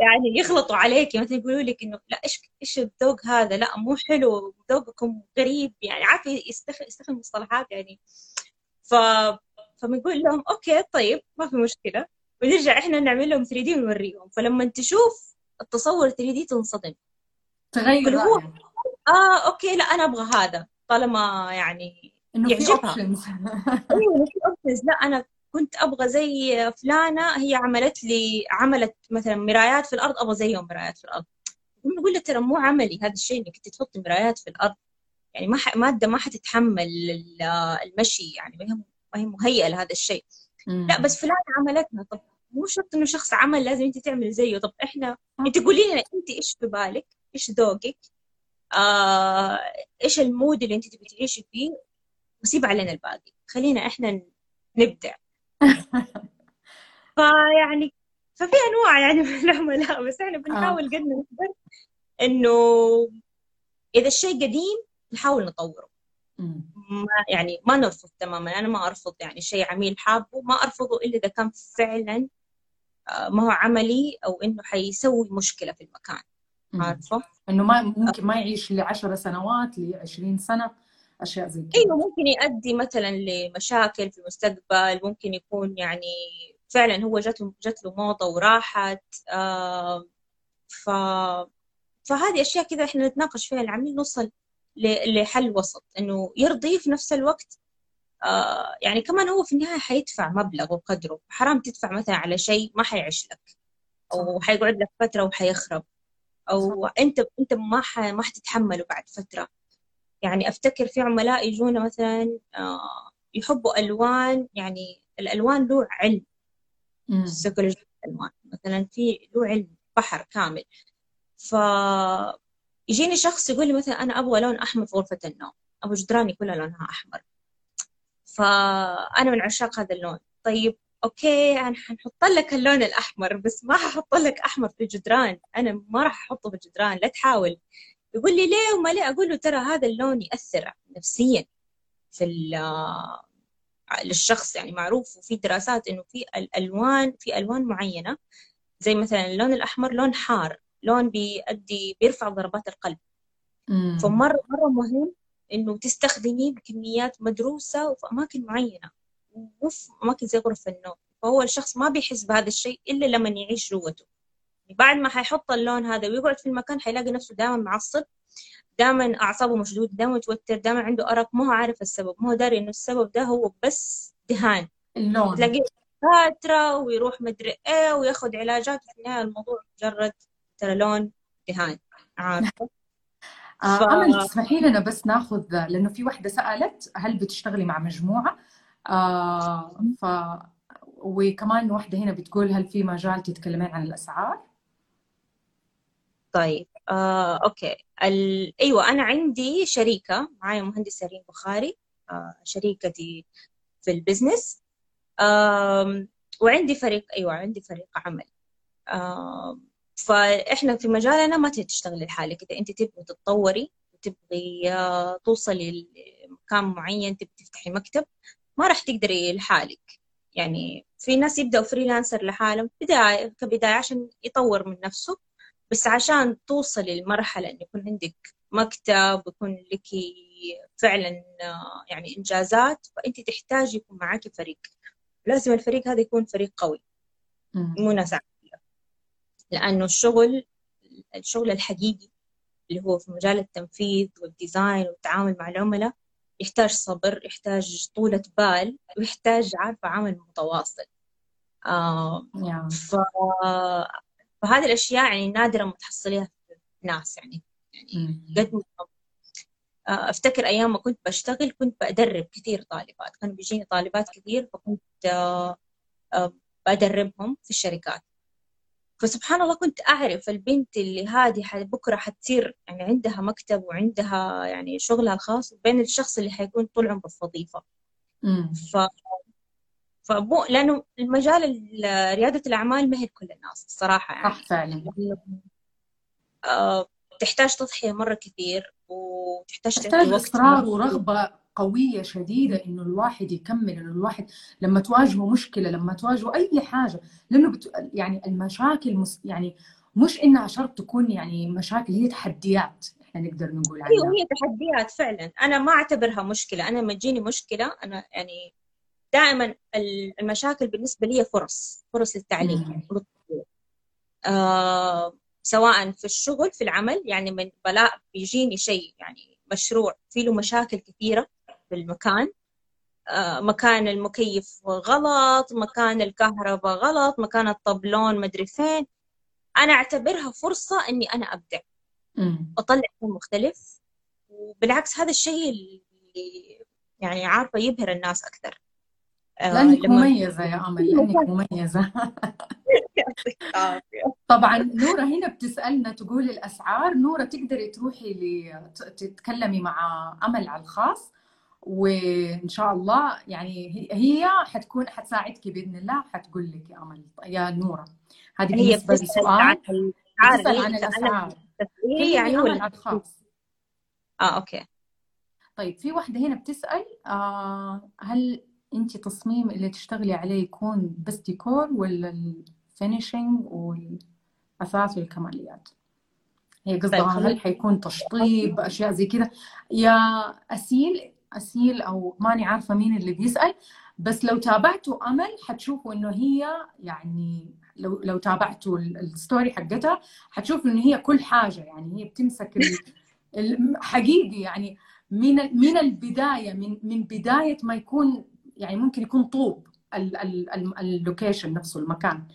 يعني يغلطوا عليك مثلا يقولوا لك إنه لا إيش إيش الذوق هذا؟ لا مو حلو ذوقكم غريب يعني عارفة يستخدم يستخدم مصطلحات يعني. ف فبنقول لهم okay طيب ما في مشكلة. ونرجع إحنا نعمل لهم 3D ونوريهم. فلما تشوف التصور 3D تنصدم.
تغير هو
آه okay لا أنا أبغى هذا طالما يعني
إنه في options
أيوه في options لا أنا كنت أبغى زي فلانة هي عملت لي عملت مثلا مرايات في الأرض أبغى زيهم مرايات في الأرض. نقول له ترى مو عملي هذا الشيء إنك أنت تحطي مرايات في الأرض. يعني ما مادة ما حتتحمل المشي يعني ما هي ما هي مهيئة لهذا الشيء. لا بس فلانة عملتنا طب مو شرط إنه شخص عمل لازم أنت تعملي زيه. طب إحنا أنت قولي لنا أنت إيش في بالك؟ إيش ذوقك؟ آه، إيش المود اللي أنت تبي تعيشي فيه؟ وسيب علينا الباقي. خلينا إحنا نبدع. فيعني ففي أنواع يعني من العملاء بس إحنا بنحاول قد ما نقدر إنه إذا الشيء قديم نحاول نطوره. ما يعني ما نرفض تماما أنا ما أرفض يعني شيء عميل حابه ما أرفضه إلا إذا كان فعلا آه، ما هو عملي أو إنه حيسوي مشكلة في المكان. عارفة؟
إنه ما ممكن ما يعيش ل 10 سنوات ل 20 سنة. أشياء زي
كذا. أيوه ممكن يؤدي مثلا لمشاكل في المستقبل ممكن يكون يعني فعلا هو جات له جات له موضة وراحت آه ف فهذه أشياء كذا إحنا نتناقش فيها العميل نوصل لحل وسط إنه يرضي في نفس الوقت آه يعني كمان هو في النهاية حيدفع مبلغ وقدره. حرام تدفع مثلا على شيء ما حيعيش لك أو حيقعد لك فترة وحيخرب أو انت أنت ما ح... ما حتتحمله بعد فترة. يعني أفتكر في عملاء يجونا مثلا آه يحبوا ألوان يعني الألوان له علم سيكولوجية الالوان مثلا في له علم بحر كامل. ف يجيني شخص يقول لي مثلا أنا أبغى لون أحمر في غرفة النوم أبغى جدراني كلها لونها أحمر. فانا من عشاق هذا اللون. طيب أوكي أنا حنحط لك اللون الأحمر بس ما ححط لك أحمر في الجدران أنا ما راح أحطه في الجدران لا تحاول. يقول لي ليه وما ليه؟ أقول له ترى هذا اللون يأثر نفسيا في للشخص. يعني معروف وفي دراسات إنه في الالوان في ألوان معينة زي مثلا اللون الأحمر لون حار لون بيؤدي بيرفع ضربات القلب. مم. فمرة مرة مهم إنه تستخدميه بكميات مدروسة وفي أماكن معينة وفي أماكن زي غرف النوم. فهو الشخص ما بيحس بهذا الشيء إلا لما يعيش جوته. بعد ما حيحط اللون هذا ويقعد في المكان حيلاقي نفسه دائما معصب دائما أعصابه مشدودة دائما متوتر دائما عنده أرق ما هو عارف السبب ما هو داري إنه السبب ده هو بس دهان.
اللون.
تلاقيه فترة ويروح مدري إيه وياخذ علاجات. في النهايه الموضوع مجرد ترى لون دهان عارفة؟
آه، ف... أمل تسمحي لنا بس ناخذ لأنه في وحدة سألت هل بتشتغلي مع مجموعة؟ آه ف وكمان وحدة هنا بتقول هل في مجال تتكلمين عن الأسعار؟
طيب آه، أوكي. ال... أيوة أنا عندي شريكة معايا مهندس سرين بخاري آه، شريكتي في ال business آه، وعندي فريق أيوة عندي فريق عمل. آه، فإحنا في مجالنا ما تشتغلي لحالك. إذا أنت تبغي تتطوري وتبغي آه، توصلي لمكان معين تبغي تفتحي مكتب ما راح تقدري لحالك. يعني في ناس يبدأوا freelancer لحالهم بداية كبداية عشان يطور من نفسه. بس عشان توصلي لمرحلة إن يكون عندك مكتب ويكون لك فعلا يعني إنجازات فأنت تحتاجي يكون معك فريق. لازم الفريق هذا يكون فريق قوي. مو ناس لأنه الشغل الشغل الحقيقي اللي هو في مجال التنفيذ والديزاين والتعامل مع العملاء يحتاج صبر يحتاج طولة بال ويحتاج عارفة عمل متواصل. آه ف... فهذه الأشياء يعني نادرة ما تحصليها في الناس يعني يعني قد آه، أفتكر أيام ما كنت بشتغل كنت بدرب كثير طالبات كانوا بيجيني طالبات كثير فكنت آه، آه، بدربهم في الشركات. فسبحان الله كنت أعرف البنت اللي هذه بكرة حتصير يعني عندها مكتب وعندها يعني شغلها الخاص بين الشخص اللي حيكون طول عمره في وظيفة ف فبو لأنه المجال ريادة الأعمال ما هي كل الناس الصراحة
يعني. صح فعلا.
آه تحتاج تضحية مرة كثير وتحتاج
تحتاج إصرار ورغبة قوية شديدة إنه الواحد يكمل إنه الواحد لما تواجهه مشكلة لما تواجهه أي حاجة لأنه بت... يعني المشاكل مس... يعني مش إنها شرط تكون يعني مشاكل هي تحديات إحنا نقدر نقول
عنها أيوه هي تحديات فعلا. أنا ما أعتبرها مشكلة. أنا لما تجيني مشكلة أنا يعني دائما المشاكل بالنسبة لي فرص فرص للتعليم آه سواء في الشغل في العمل يعني من بلاء بيجيني شيء يعني مشروع فيه له مشاكل كثيرة في المكان. آه مكان المكيف غلط مكان الكهرباء غلط مكان الطبلون مدري فين. أنا أعتبرها فرصة إني أنا أبدع. أطلع شيء مختلف. وبالعكس هذا الشيء اللي يعني عارفة يبهر الناس
أكثر. لأنك لما... مميزة يا امل لأنك مميزة. طبعا نورة هنا بتسألنا تقول الأسعار نورة تقدري تروحي تتكلمي مع أمل على الخاص وإن شاء الله يعني هي حتكون حتساعدك بإذن الله حتقول لك يا أمل يا نورة. هذه بالنسبة لسؤال بتسأل عن الأسعار.
هي يعني ولا
خاص
آه okay.
طيب في واحدة هنا بتسأل آه هل أنت تصميم اللي تشتغلي عليه يكون بس ديكور ولا ال finishing والاثاث والكماليات؟ هي قصدها طيب هل حيكون تشطيب أشياء زي كذا؟ يا أسيل أسيل أو ماني عارفة مين اللي بيسأل بس لو تابعتوا أمل حتشوفوا إنه هي يعني لو لو تابعتوا ال story حقتها حتشوفوا إنه هي كل حاجة يعني هي بتمسك حقيقي يعني من من البداية من من بداية ما يكون يعني ممكن يكون طوب اللوكيشن نفسه المكان.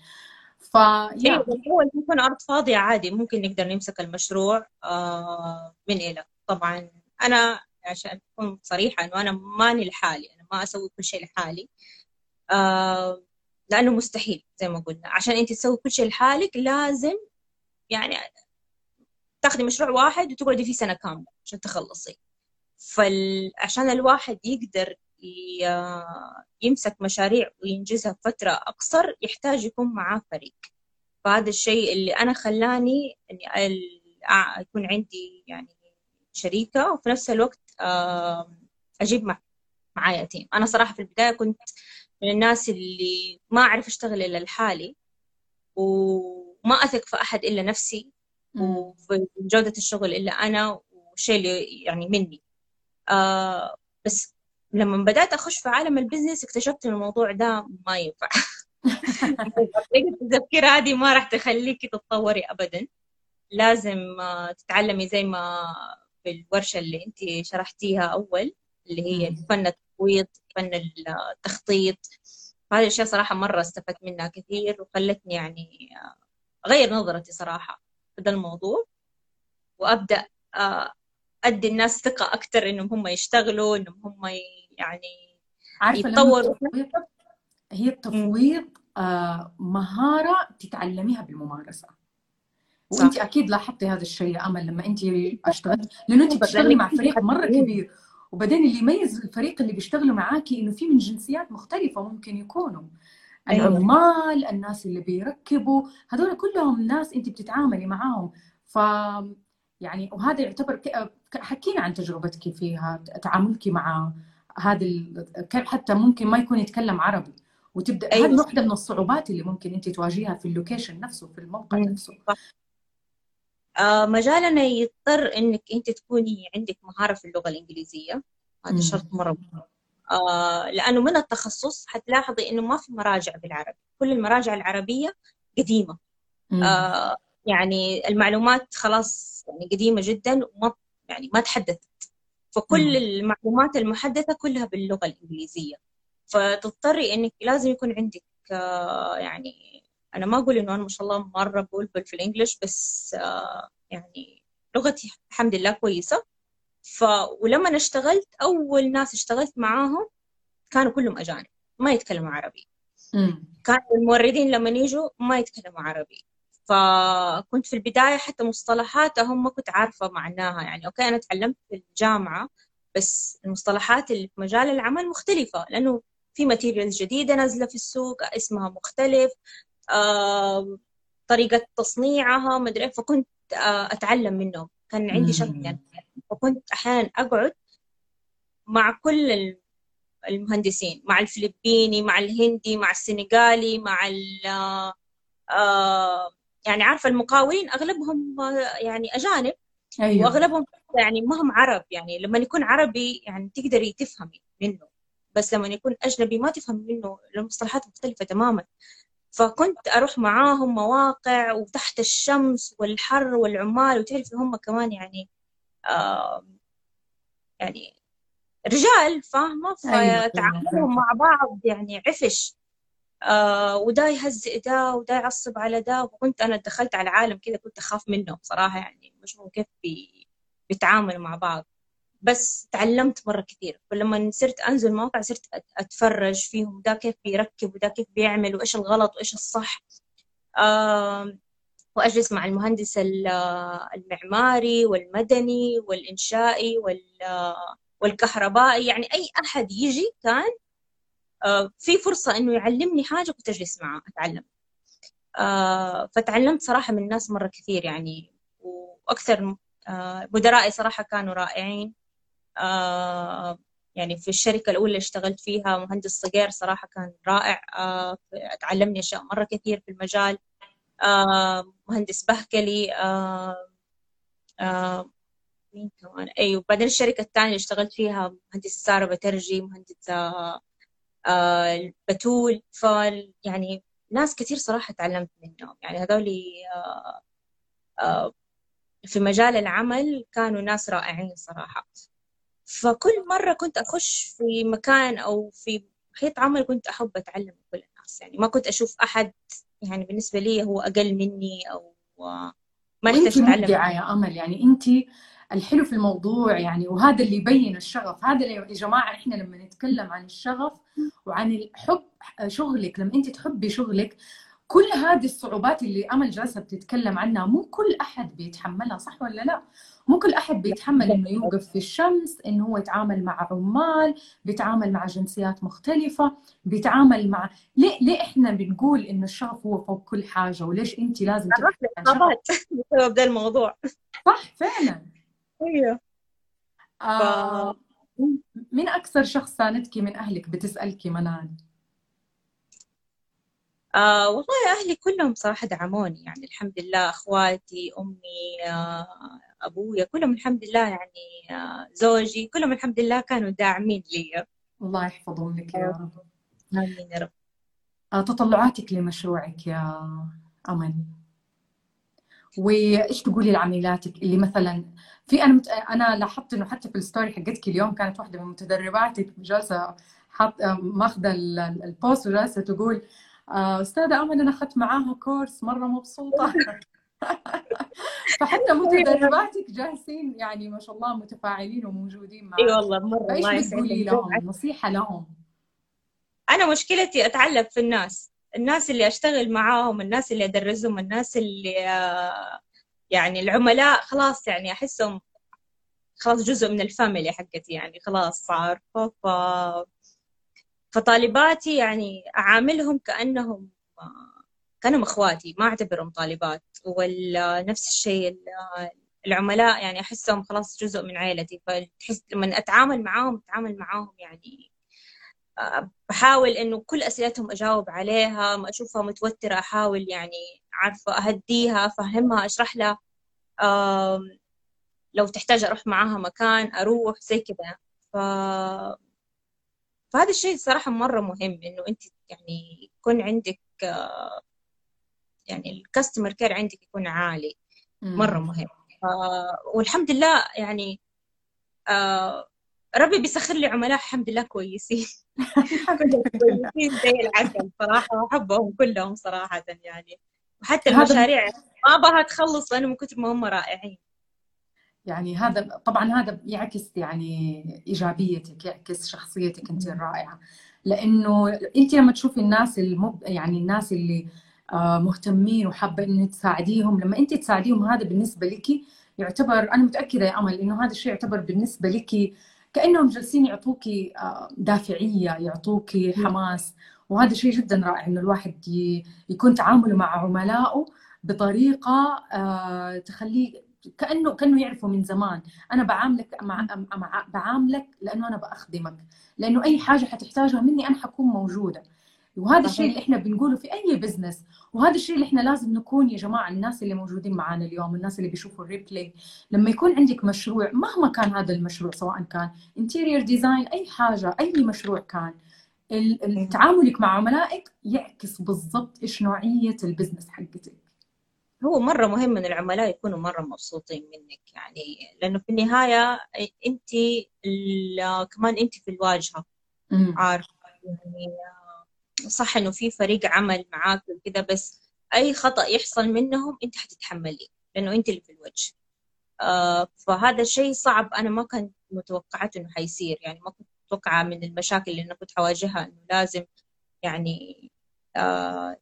ف يا هو يكون أرض فاضية عادي ممكن نقدر نمسك المشروع آه، من إلى طبعا أنا عشان أكون صريحة إنه أنا ماني لحالي أنا ما أسوي كل شيء لحالي. آه، لأنه مستحيل زي ما قلنا. عشان أنت تسوي كل شيء لحالك لازم يعني تاخذي مشروع واحد وتقعدي فيه سنة كاملة عشان تخلصي. فعشان الواحد يقدر يمسك مشاريع وينجزها فترة أقصر يحتاج يكون معاه فريق. فهذا الشيء اللي أنا خلاني إني يكون عندي يعني شريكة وفي نفس الوقت أجيب مع معايا team أنا صراحة في البداية كنت من الناس اللي ما أعرف أشتغل إلا لحالي وما أثق في أحد إلا نفسي وفي جودة الشغل إلا أنا والشيء اللي يعني مني. آه بس لما بدأت أخش في عالم ال business اكتشفت إن الموضوع ده ما ينفع. طريقة التفكير هذه ما راح تخليكي تتطوري أبدا. لازم آه، تتعلمي زي ما في الورشة اللي أنت شرحتيها أول اللي هي فن التفويض فن التخطيط. هذه الأشياء صراحة مرة استفدت منها كثير وخلتني يعني آه، أغير نظرتي صراحة في الموضوع. وأبدأ آه، أدي الناس ثقة أكثر إنهم هم يشتغلوا إنهم هم يعني
عارفة يتطوروا هي التفويض آه مهارة تتعلميها بالممارسة. وانت أكيد لاحظتي هذا الشيء يا أمل لما انت اشتغلت لأنه انت بتشتغلي مع فريق مرة كبير. وبعدين اللي يميز الفريق اللي بيشتغلوا معاكي إنه في من جنسيات مختلفة ممكن يكونوا. أيوة. العمال الناس اللي بيركبوا هذول كلهم ناس انت بتتعاملي معاهم. ف يعني وهذا يعتبر حكينا عن تجربتك فيها تعاملك مع هذه كيف حتى ممكن ما يكون يتكلم عربي. وتبدا أيوة. هذه واحدة من الصعوبات اللي ممكن أنت تواجهها في اللوكيشن نفسه في الموقع مم. نفسه.
آه مجالنا يضطر إنك أنت تكوني عندك مهارة في اللغة الإنجليزية. هذا شرط مرة مهم. آه لأنه من التخصص حتلاحظي إنه ما في مراجع بالعربي. كل المراجع العربية قديمة. آه يعني المعلومات خلاص يعني قديمة جدا وما يعني ما تحدثت. فكل المعلومات المحدثة كلها باللغة الإنجليزية. فتضطري إنك لازم يكون عندك آه، يعني أنا ما أقول إنه أنا ما شاء الله مرة بقول في الإنجليش بس آه، يعني لغتي الحمد لله كويسة. ف ولما اشتغلت أول ناس اشتغلت معاهم كانوا كلهم أجانب ما يتكلموا عربي. كانوا الموردين لما يجوا ما يتكلموا عربي. فكنت في البداية حتى مصطلحاتهم ما كنت عارفة معناها يعني. أوكي أنا تعلمت في الجامعة بس المصطلحات اللي في مجال العمل مختلفة لأنه في ماتيريالز جديدة نازلة في السوق اسمها مختلف آه، طريقة تصنيعها مدري فكنت آه، أتعلم منهم. كان عندي شغف يعني. فكنت أحيانا أقعد مع كل المهندسين مع الفلبيني مع الهندي مع السنغالي مع آه يعني عارفة المقاولين أغلبهم يعني أجانب أيوة. وأغلبهم يعني ما هم عرب يعني لما يكون عربي يعني تقدري تفهمي منه بس لما يكون أجنبي ما تفهم منه المصطلحات مختلفة تماما فكنت أروح معاهم مواقع وتحت الشمس والحر والعمال وتعرفي هم كمان يعني آه يعني رجال فاهمة أيوة. فتعاملهم مع بعض يعني عفش آه وده يهزئ ده وده يعصب على ده. وكنت أنا دخلت على عالم كذا كنت أخاف منه بصراحه يعني مش هو كيف بي بيتعاملوا مع بعض. بس تعلمت مرة كثير فلما صرت أنزل مواقع صرت أتفرج فيهم ده كيف بيركب وده كيف بيعمل وإيش الغلط وإيش الصح. آه وأجلس مع المهندس المعماري والمدني والإنشائي والكهربائي. يعني أي أحد يجي كان في فرصة إنه يعلمني حاجة كنت أجلس معه أتعلم. آه فتعلمت صراحة من الناس مرة كثير يعني وأكثر آه مدرائي صراحة كانوا رائعين. آه يعني في الشركة الأولى اللي اشتغلت فيها مهندس صقير صراحة كان رائع. آه تعلمني أشياء مرة كثير في المجال. آه مهندس بهكلي آه آه مين كمان؟ أيوة بعدين الشركة الثانية اللي اشتغلت فيها مهندس سارة بترجي مهندس آه آه بتول فال يعني ناس كثير صراحة تعلمت منهم. يعني هذول آه آه في مجال العمل كانوا ناس رائعين صراحة. فكل مرة كنت أخش في مكان أو في محيط عمل كنت أحب أتعلم من كل الناس. يعني ما كنت أشوف أحد يعني بالنسبة لي هو أقل مني أو
ما يحتاج أتعلم يا أمل. يعني أنت الحلو في الموضوع يعني وهذا اللي يبين الشغف. هذا اللي يا جماعة إحنا لما نتكلم عن الشغف وعن الحب شغلك لما أنت تحبي شغلك كل هذه الصعوبات اللي أمل جالسه بتتكلم عنها مو كل أحد بيتحملها صح ولا لا؟ مو كل أحد بيتحمل إنه يوقف في الشمس إنه هو يتعامل مع عمال بيتعامل مع جنسيات مختلفة بيتعامل مع ليه ليه إحنا بنقول إنه الشغف هو فوق كل حاجة؟ وليش أنت لازم
عرفت بسبب ده الموضوع.
صح فعلا. آه مين أكثر شخص ساندك من أهلك؟ بتسالك منال
آه والله أهلي كلهم صراحة دعموني يعني الحمد لله أخواتي أمي آه أبويا كلهم الحمد لله يعني آه زوجي كلهم الحمد لله كانوا داعمين لي.
الله يحفظهم لك يا رب.
آمين يا رب.
آه تطلعاتك لمشروعك يا أمل. وإيش تقولي لعميلاتك اللي مثلا في أنا مت... أنا لاحظت إنه حتى في ال story حقتك اليوم كانت واحدة من متدرباتك جالسة حاط ماخذة ال post وجالسة تقول آه، أستاذة أمل أنا أخذت معاها course مرة مبسوطة. فحتى متدرباتك جالسين يعني ما شاء الله متفاعلين وموجودين معك
اي والله مرة
إيش بتقولي لهم؟ نصيحة لهم.
أنا مشكلتي أتعلق في الناس. الناس اللي أشتغل معاهم الناس اللي أدرسهم الناس اللي آه، يعني العملاء خلاص يعني أحسهم خلاص جزء من الفاميلي حقتي يعني خلاص عارفه ف فطالباتي يعني أعاملهم كأنهم كأنهم أخواتي ما أعتبرهم طالبات. ونفس الشيء العملاء يعني أحسهم خلاص جزء من عائلتي فتحس لما أتعامل معاهم أتعامل معاهم يعني بحاول إنه كل أسئلتهم أجاوب عليها ما أشوفها متوترة أحاول يعني عارفة أهديها أفهمها أشرح لها. لو تحتاج أروح معاها مكان أروح زي كذا ف فهذا الشيء صراحة مرة مهم إنه أنت يعني يكون عندك يعني الكاستمر كير عندك يكون عالي. مرة مهم. والحمد لله يعني ربي بيسخر لي عملاء الحمد لله كويسين. كويسين زي العسل. صراحة أحبهم كلهم صراحة يعني. وحتى المشاريع ما أبغى تخلص لأنه من كثر ما هم رائعين.
يعني هذا طبعا هذا يعكس يعني إيجابيتك يعكس شخصيتك أنت الرائعة. لأنه أنت لما تشوفي الناس المب... يعني الناس اللي آه، مهتمين وحابة إنك تساعديهم لما أنت تساعديهم هذا بالنسبة لك يعتبر أنا متأكدة يا أمل إنه هذا الشيء يعتبر بالنسبة لك كأنهم جالسين يعطوكي آه، دافعية يعطوكي حماس. وهذا شيء جدا رائع إنه الواحد يكون تعامله مع عملائه بطريقة آه، تخليه كأنه كأنه يعرفوا من زمان. أنا بعاملك مع, مع بعاملك لأنه أنا بخدمك لأنه أي حاجة حتحتاجها مني أنا حكون موجودة. وهذا الشيء اللي إحنا بنقوله في أي business وهذا الشيء اللي إحنا لازم نكون يا جماعة الناس اللي موجودين معنا اليوم الناس اللي بيشوفوا ال replay لما يكون عندك مشروع مهما كان هذا المشروع سواء كان interior design أي حاجة أي مشروع كان تعاملك مع عملائك يعكس بالضبط إيش نوعية ال business حقتك.
هو مرة مهم إن العملاء يكونوا مرة مبسوطين منك يعني لأنه في النهاية أنت كمان أنت في الواجهة. عارفة يعني صح إنه في فريق عمل معاك وكذا بس أي خطأ يحصل منهم أنت حتتحملي لأنه أنت اللي في الوجه. آه فهذا شيء صعب أنا ما كنت متوقعت إنه حيصير يعني ما كنت متوقعة من المشاكل اللي أنا كنت حواجهها إنه لازم يعني آه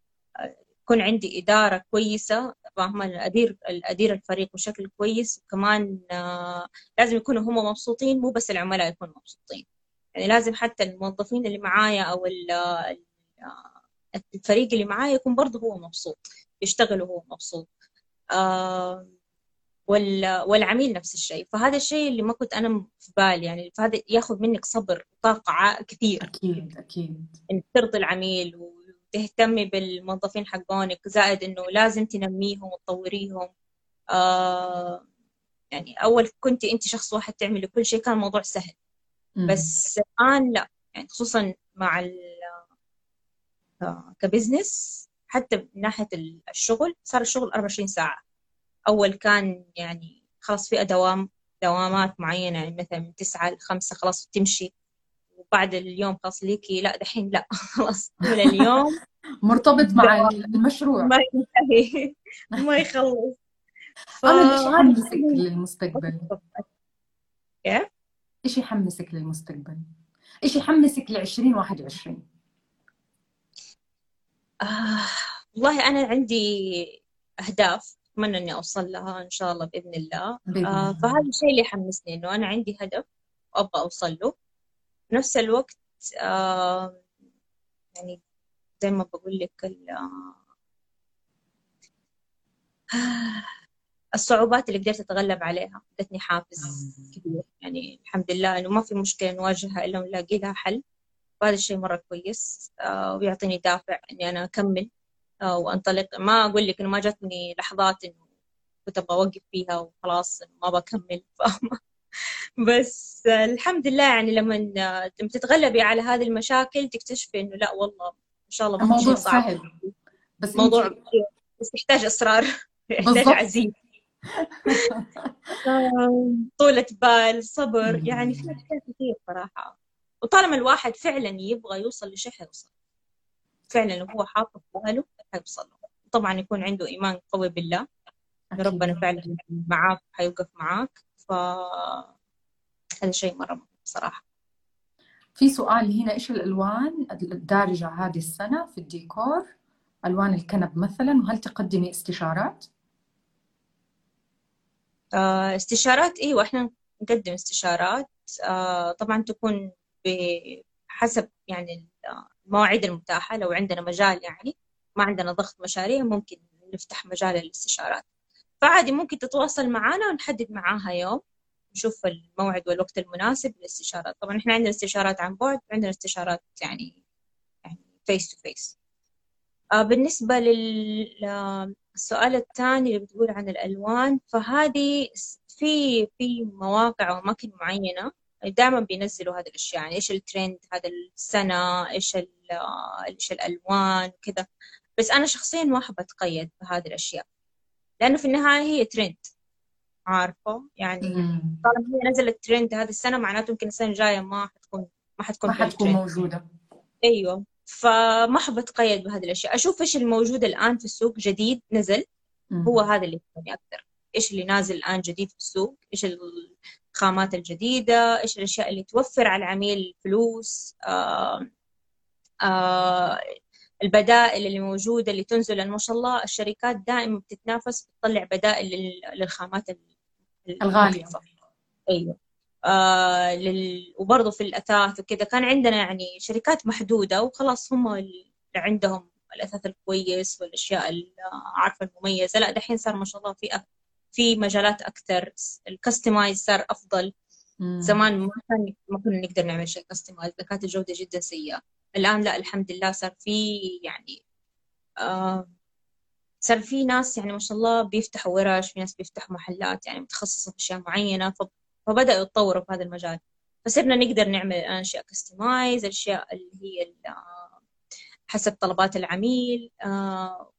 يكون عندي إدارة كويسة فاهمة أدير أدير الفريق بشكل كويس. وكمان آه، لازم يكونوا هم مبسوطين مو بس العملاء يكونوا مبسوطين. يعني لازم حتى الموظفين اللي معايا أو الفريق اللي معايا يكون برضه هو مبسوط يشتغل وهو مبسوط. آه والعميل نفس الشيء. فهذا الشيء اللي ما كنت أنا في بالي. يعني فهذا ياخذ منك صبر وطاقة كثير.
أكيد أكيد.
إنك ترضي العميل وتهتمي بالموظفين حقونك زائد إنه لازم تنميهم وتطوريهم. آه يعني أول كنت أنت شخص واحد تعملي كل شيء كان الموضوع سهل. بس الآن لا. يعني خصوصا مع آه، كبزنس حتى من ناحية الشغل صار الشغل 24 ساعة. أول كان يعني خلاص في دوام دوامات معينة يعني مثلا من تسعة لخمسة خلاص تمشي وبعد اليوم خلاص ليكي لا دحين لا خلاص طول اليوم
مرتبط مع المشروع
ما ينتهي ما يخلص
ف... إيش يحمسك للمستقبل؟
كيف؟
إيش يحمسك للمستقبل؟ إيش يحمسك ل 2021؟
آه والله أنا عندي أهداف أتمنى إني أوصل لها إن شاء الله بإذن الله. بإذن آه فهذا الشيء اللي يحمسني إنه أنا عندي هدف وأبغى أوصل له. في نفس الوقت آه يعني زي ما بقول لك آه الصعوبات اللي قدرت أتغلب عليها ادتني حافز كبير. يعني الحمد لله إنه ما في مشكلة نواجهها إلا ونلاقي لها حل. وهذا الشيء مرة كويس آه ويعطيني دافع إني أنا أكمل. وانطلق ما أقول لك إنه ما جاتني لحظات إنه كنت أبغى أوقف فيها وخلاص ما بكمل فاهمة؟ بس الحمد لله يعني لما لما تتغلبي على هذه المشاكل تكتشفي إنه لا والله إن شاء الله
الموضوع صعب. سهل.
بس موضوع انت... بس يحتاج إصرار. يحتاج عزيمة. طولة بال صبر. يعني في اشياء كثير صراحة. وطالما الواحد فعلا يبغى يوصل لشيء حيوصل فعلا لو هو حاطط في باله. حيوصل طبعا يكون عنده إيمان قوي بالله. أكيد. ربنا فعلا معاك حيوقف معاك. ف هذا شيء مرة مهم صراحة.
في سؤال هنا إيش الألوان الدارجة هذه السنة في الديكور؟ ألوان الكنب مثلا وهل تقدمي استشارات؟
آه استشارات إيوه إحنا نقدم استشارات. آه طبعا تكون بحسب يعني المواعيد المتاحة لو عندنا مجال يعني. ما عندنا ضغط مشاريع ممكن نفتح مجال للاستشارات فعادي ممكن تتواصل معنا ونحدد معاها يوم نشوف الموعد والوقت المناسب للاستشارات. طبعا إحنا عندنا استشارات عن بعد وعندنا استشارات يعني يعني face to face بالنسبة للسؤال الثاني اللي بتقول عن الألوان فهذه في في مواقع وأماكن معينة دائما بينزلوا هذه الأشياء يعني إيش الترند هذا السنة إيش إيش الألوان كذا. بس أنا شخصيا ما أحب أتقيد بهذه الأشياء لأنه في النهاية هي ترند عارفة؟ يعني طالما هي نزلت ترند هذه السنة معناته يمكن السنة الجاية ما حتكون ما حتكون
ما حتكون موجودة.
أيوه. فما أحب أتقيد بهذه الأشياء. أشوف إيش الموجود الآن في السوق جديد نزل هو هذا اللي يهمني أكثر إيش اللي نازل الآن جديد في السوق؟ إيش الخامات الجديدة؟ إيش الأشياء اللي توفر على العميل فلوس؟ آه آه البدائل اللي موجودة اللي تنزل لأن ما شاء الله الشركات دائما بتتنافس بتطلع بدائل للخامات
الغالية.
أيوه. آه لل... وبرضه في الأثاث وكذا. كان عندنا يعني شركات محدودة وخلاص هم اللي عندهم الأثاث الكويس والأشياء عارفة المميزة. لا دحين صار ما شاء الله في في مجالات أكثر. ال customize صار أفضل. مم. زمان ما كان ما كنا نقدر نعمل شيء customize كانت الجودة جدا سيئة. الآن لا الحمد لله صار في يعني آه صار في ناس يعني ما شاء الله بيفتحوا ورش في ناس بيفتحوا محلات يعني متخصصة في أشياء معينة فبدأوا يتطوروا في هذا المجال. فصرنا نقدر نعمل الآن أشياء customize أشياء اللي هي حسب طلبات العميل آه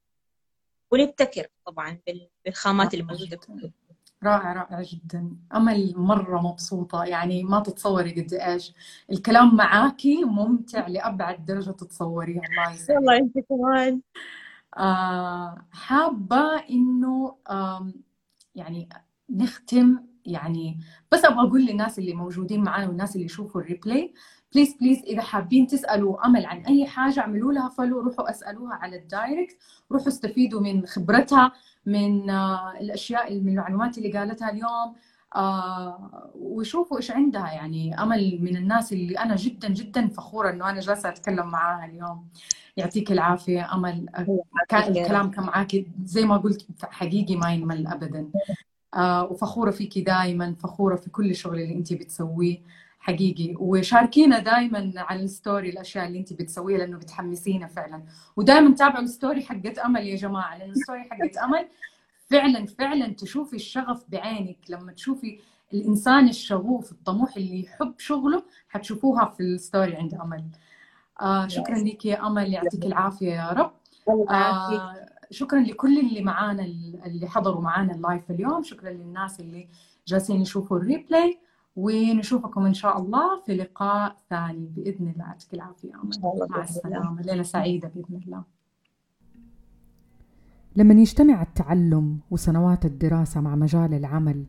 ونبتكر طبعا بالخامات اللي موجودة في
رائع رائع جدا. أمل مرة مبسوطة يعني ما تتصوري قد إيش. الكلام معاكي ممتع لأبعد درجة تتصوريها الله
يسعدك والله أنت كمان.
آه حابة إنه آه يعني نختم يعني بس أبغى أقول للناس اللي موجودين معنا والناس اللي يشوفوا الريبلاي please please إذا حابين تسألوا أمل عن أي حاجة اعملوا لها follow روحوا اسألوها على ال direct روحوا استفيدوا من خبرتها من آه، الأشياء من المعلومات اللي قالتها اليوم آه ويشوفوا إيش عندها يعني. أمل من الناس اللي أنا جدا جدا فخورة إنه أنا جالسة أتكلم معاها اليوم. يعطيك العافية. أمل كان الكلام كان معاكي زي ما قلت حقيقي ما ينمل ابدا. آه وفخورة فيكي دائما فخورة في كل الشغل اللي انت بتسويه. حقيقي. وشاركينا دائما على ال story الأشياء اللي انت بتسويها لأنه بتحمسينا فعلا. ودائما تابعوا ال story حقت أمل يا جماعة لأنه ال story حقت أمل فعلا فعلا تشوفي الشغف بعينك. لما تشوفي الإنسان الشغوف الطموح اللي يحب شغله حتشوفوها في ال story عند أمل. آه شكرا لك يا أمل يعطيك العافية يا رب. آه شكرا لكل اللي معانا اللي حضروا معانا ال live اليوم. شكرا للناس اللي جالسين يشوفوا الريبلاي ونشوفكم إن شاء الله في لقاء ثاني بإذن الله. يعطيك العافية. مع السلامة. ليلة سعيدة بإذن الله.
لما يجتمع التعلم وسنوات الدراسة مع مجال العمل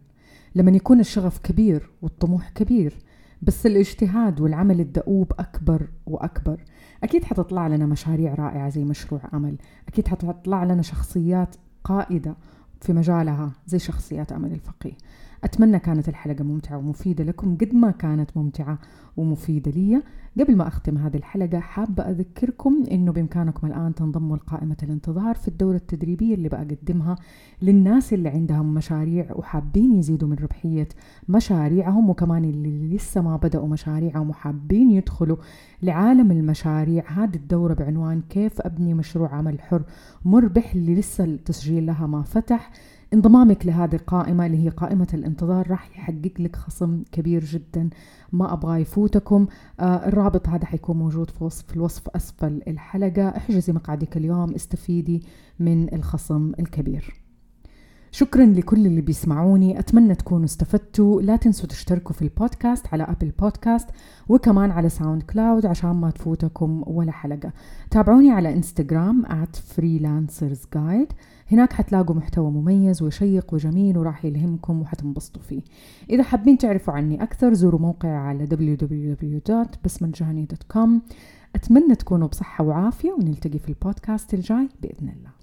لما يكون الشغف كبير والطموح كبير بس الاجتهاد والعمل الدؤوب أكبر وأكبر. أكيد حتطلع لنا مشاريع رائعة زي مشروع أمل. أكيد حتطلع لنا شخصيات قائدة في مجالها زي شخصيات أمل الفقيه. أتمنى كانت الحلقة ممتعة ومفيدة لكم قد ما كانت ممتعة ومفيدة لي. قبل ما أختم هذه الحلقة حابة أذكركم أنه بإمكانكم الآن تنضموا لقائمة الانتظار في الدورة التدريبية اللي بقدمها للناس اللي عندهم مشاريع وحابين يزيدوا من ربحية مشاريعهم وكمان اللي لسه ما بدأوا مشاريعهم وحابين يدخلوا لعالم المشاريع. هذه الدورة بعنوان كيف أبني مشروع عمل حر مربح اللي لسه التسجيل لها ما فتح. انضمامك لهذه القائمة اللي هي قائمة الانتظار راح يحقق لك خصم كبير جدا. ما أبغى يفوتكم. آه الرابط هذا حيكون موجود في وصف الوصف أسفل الحلقة. احجزي مقعدك اليوم استفيدي من الخصم الكبير. شكرا لكل اللي بيسمعوني. أتمنى تكونوا استفدتوا. لا تنسوا تشتركوا في البودكاست على Apple Podcast وكمان على SoundCloud عشان ما تفوتكم ولا حلقة. تابعوني على إنستغرام at freelancers guide هناك حتلاقوا محتوى مميز وشيق وجميل وراح يلهمكم وحتنبسطوا فيه. إذا حابين تعرفوا عني أكثر زوروا موقعي على www.بسمنجهني.com أتمنى تكونوا بصحة وعافية ونلتقي في البودكاست الجاي بإذن الله.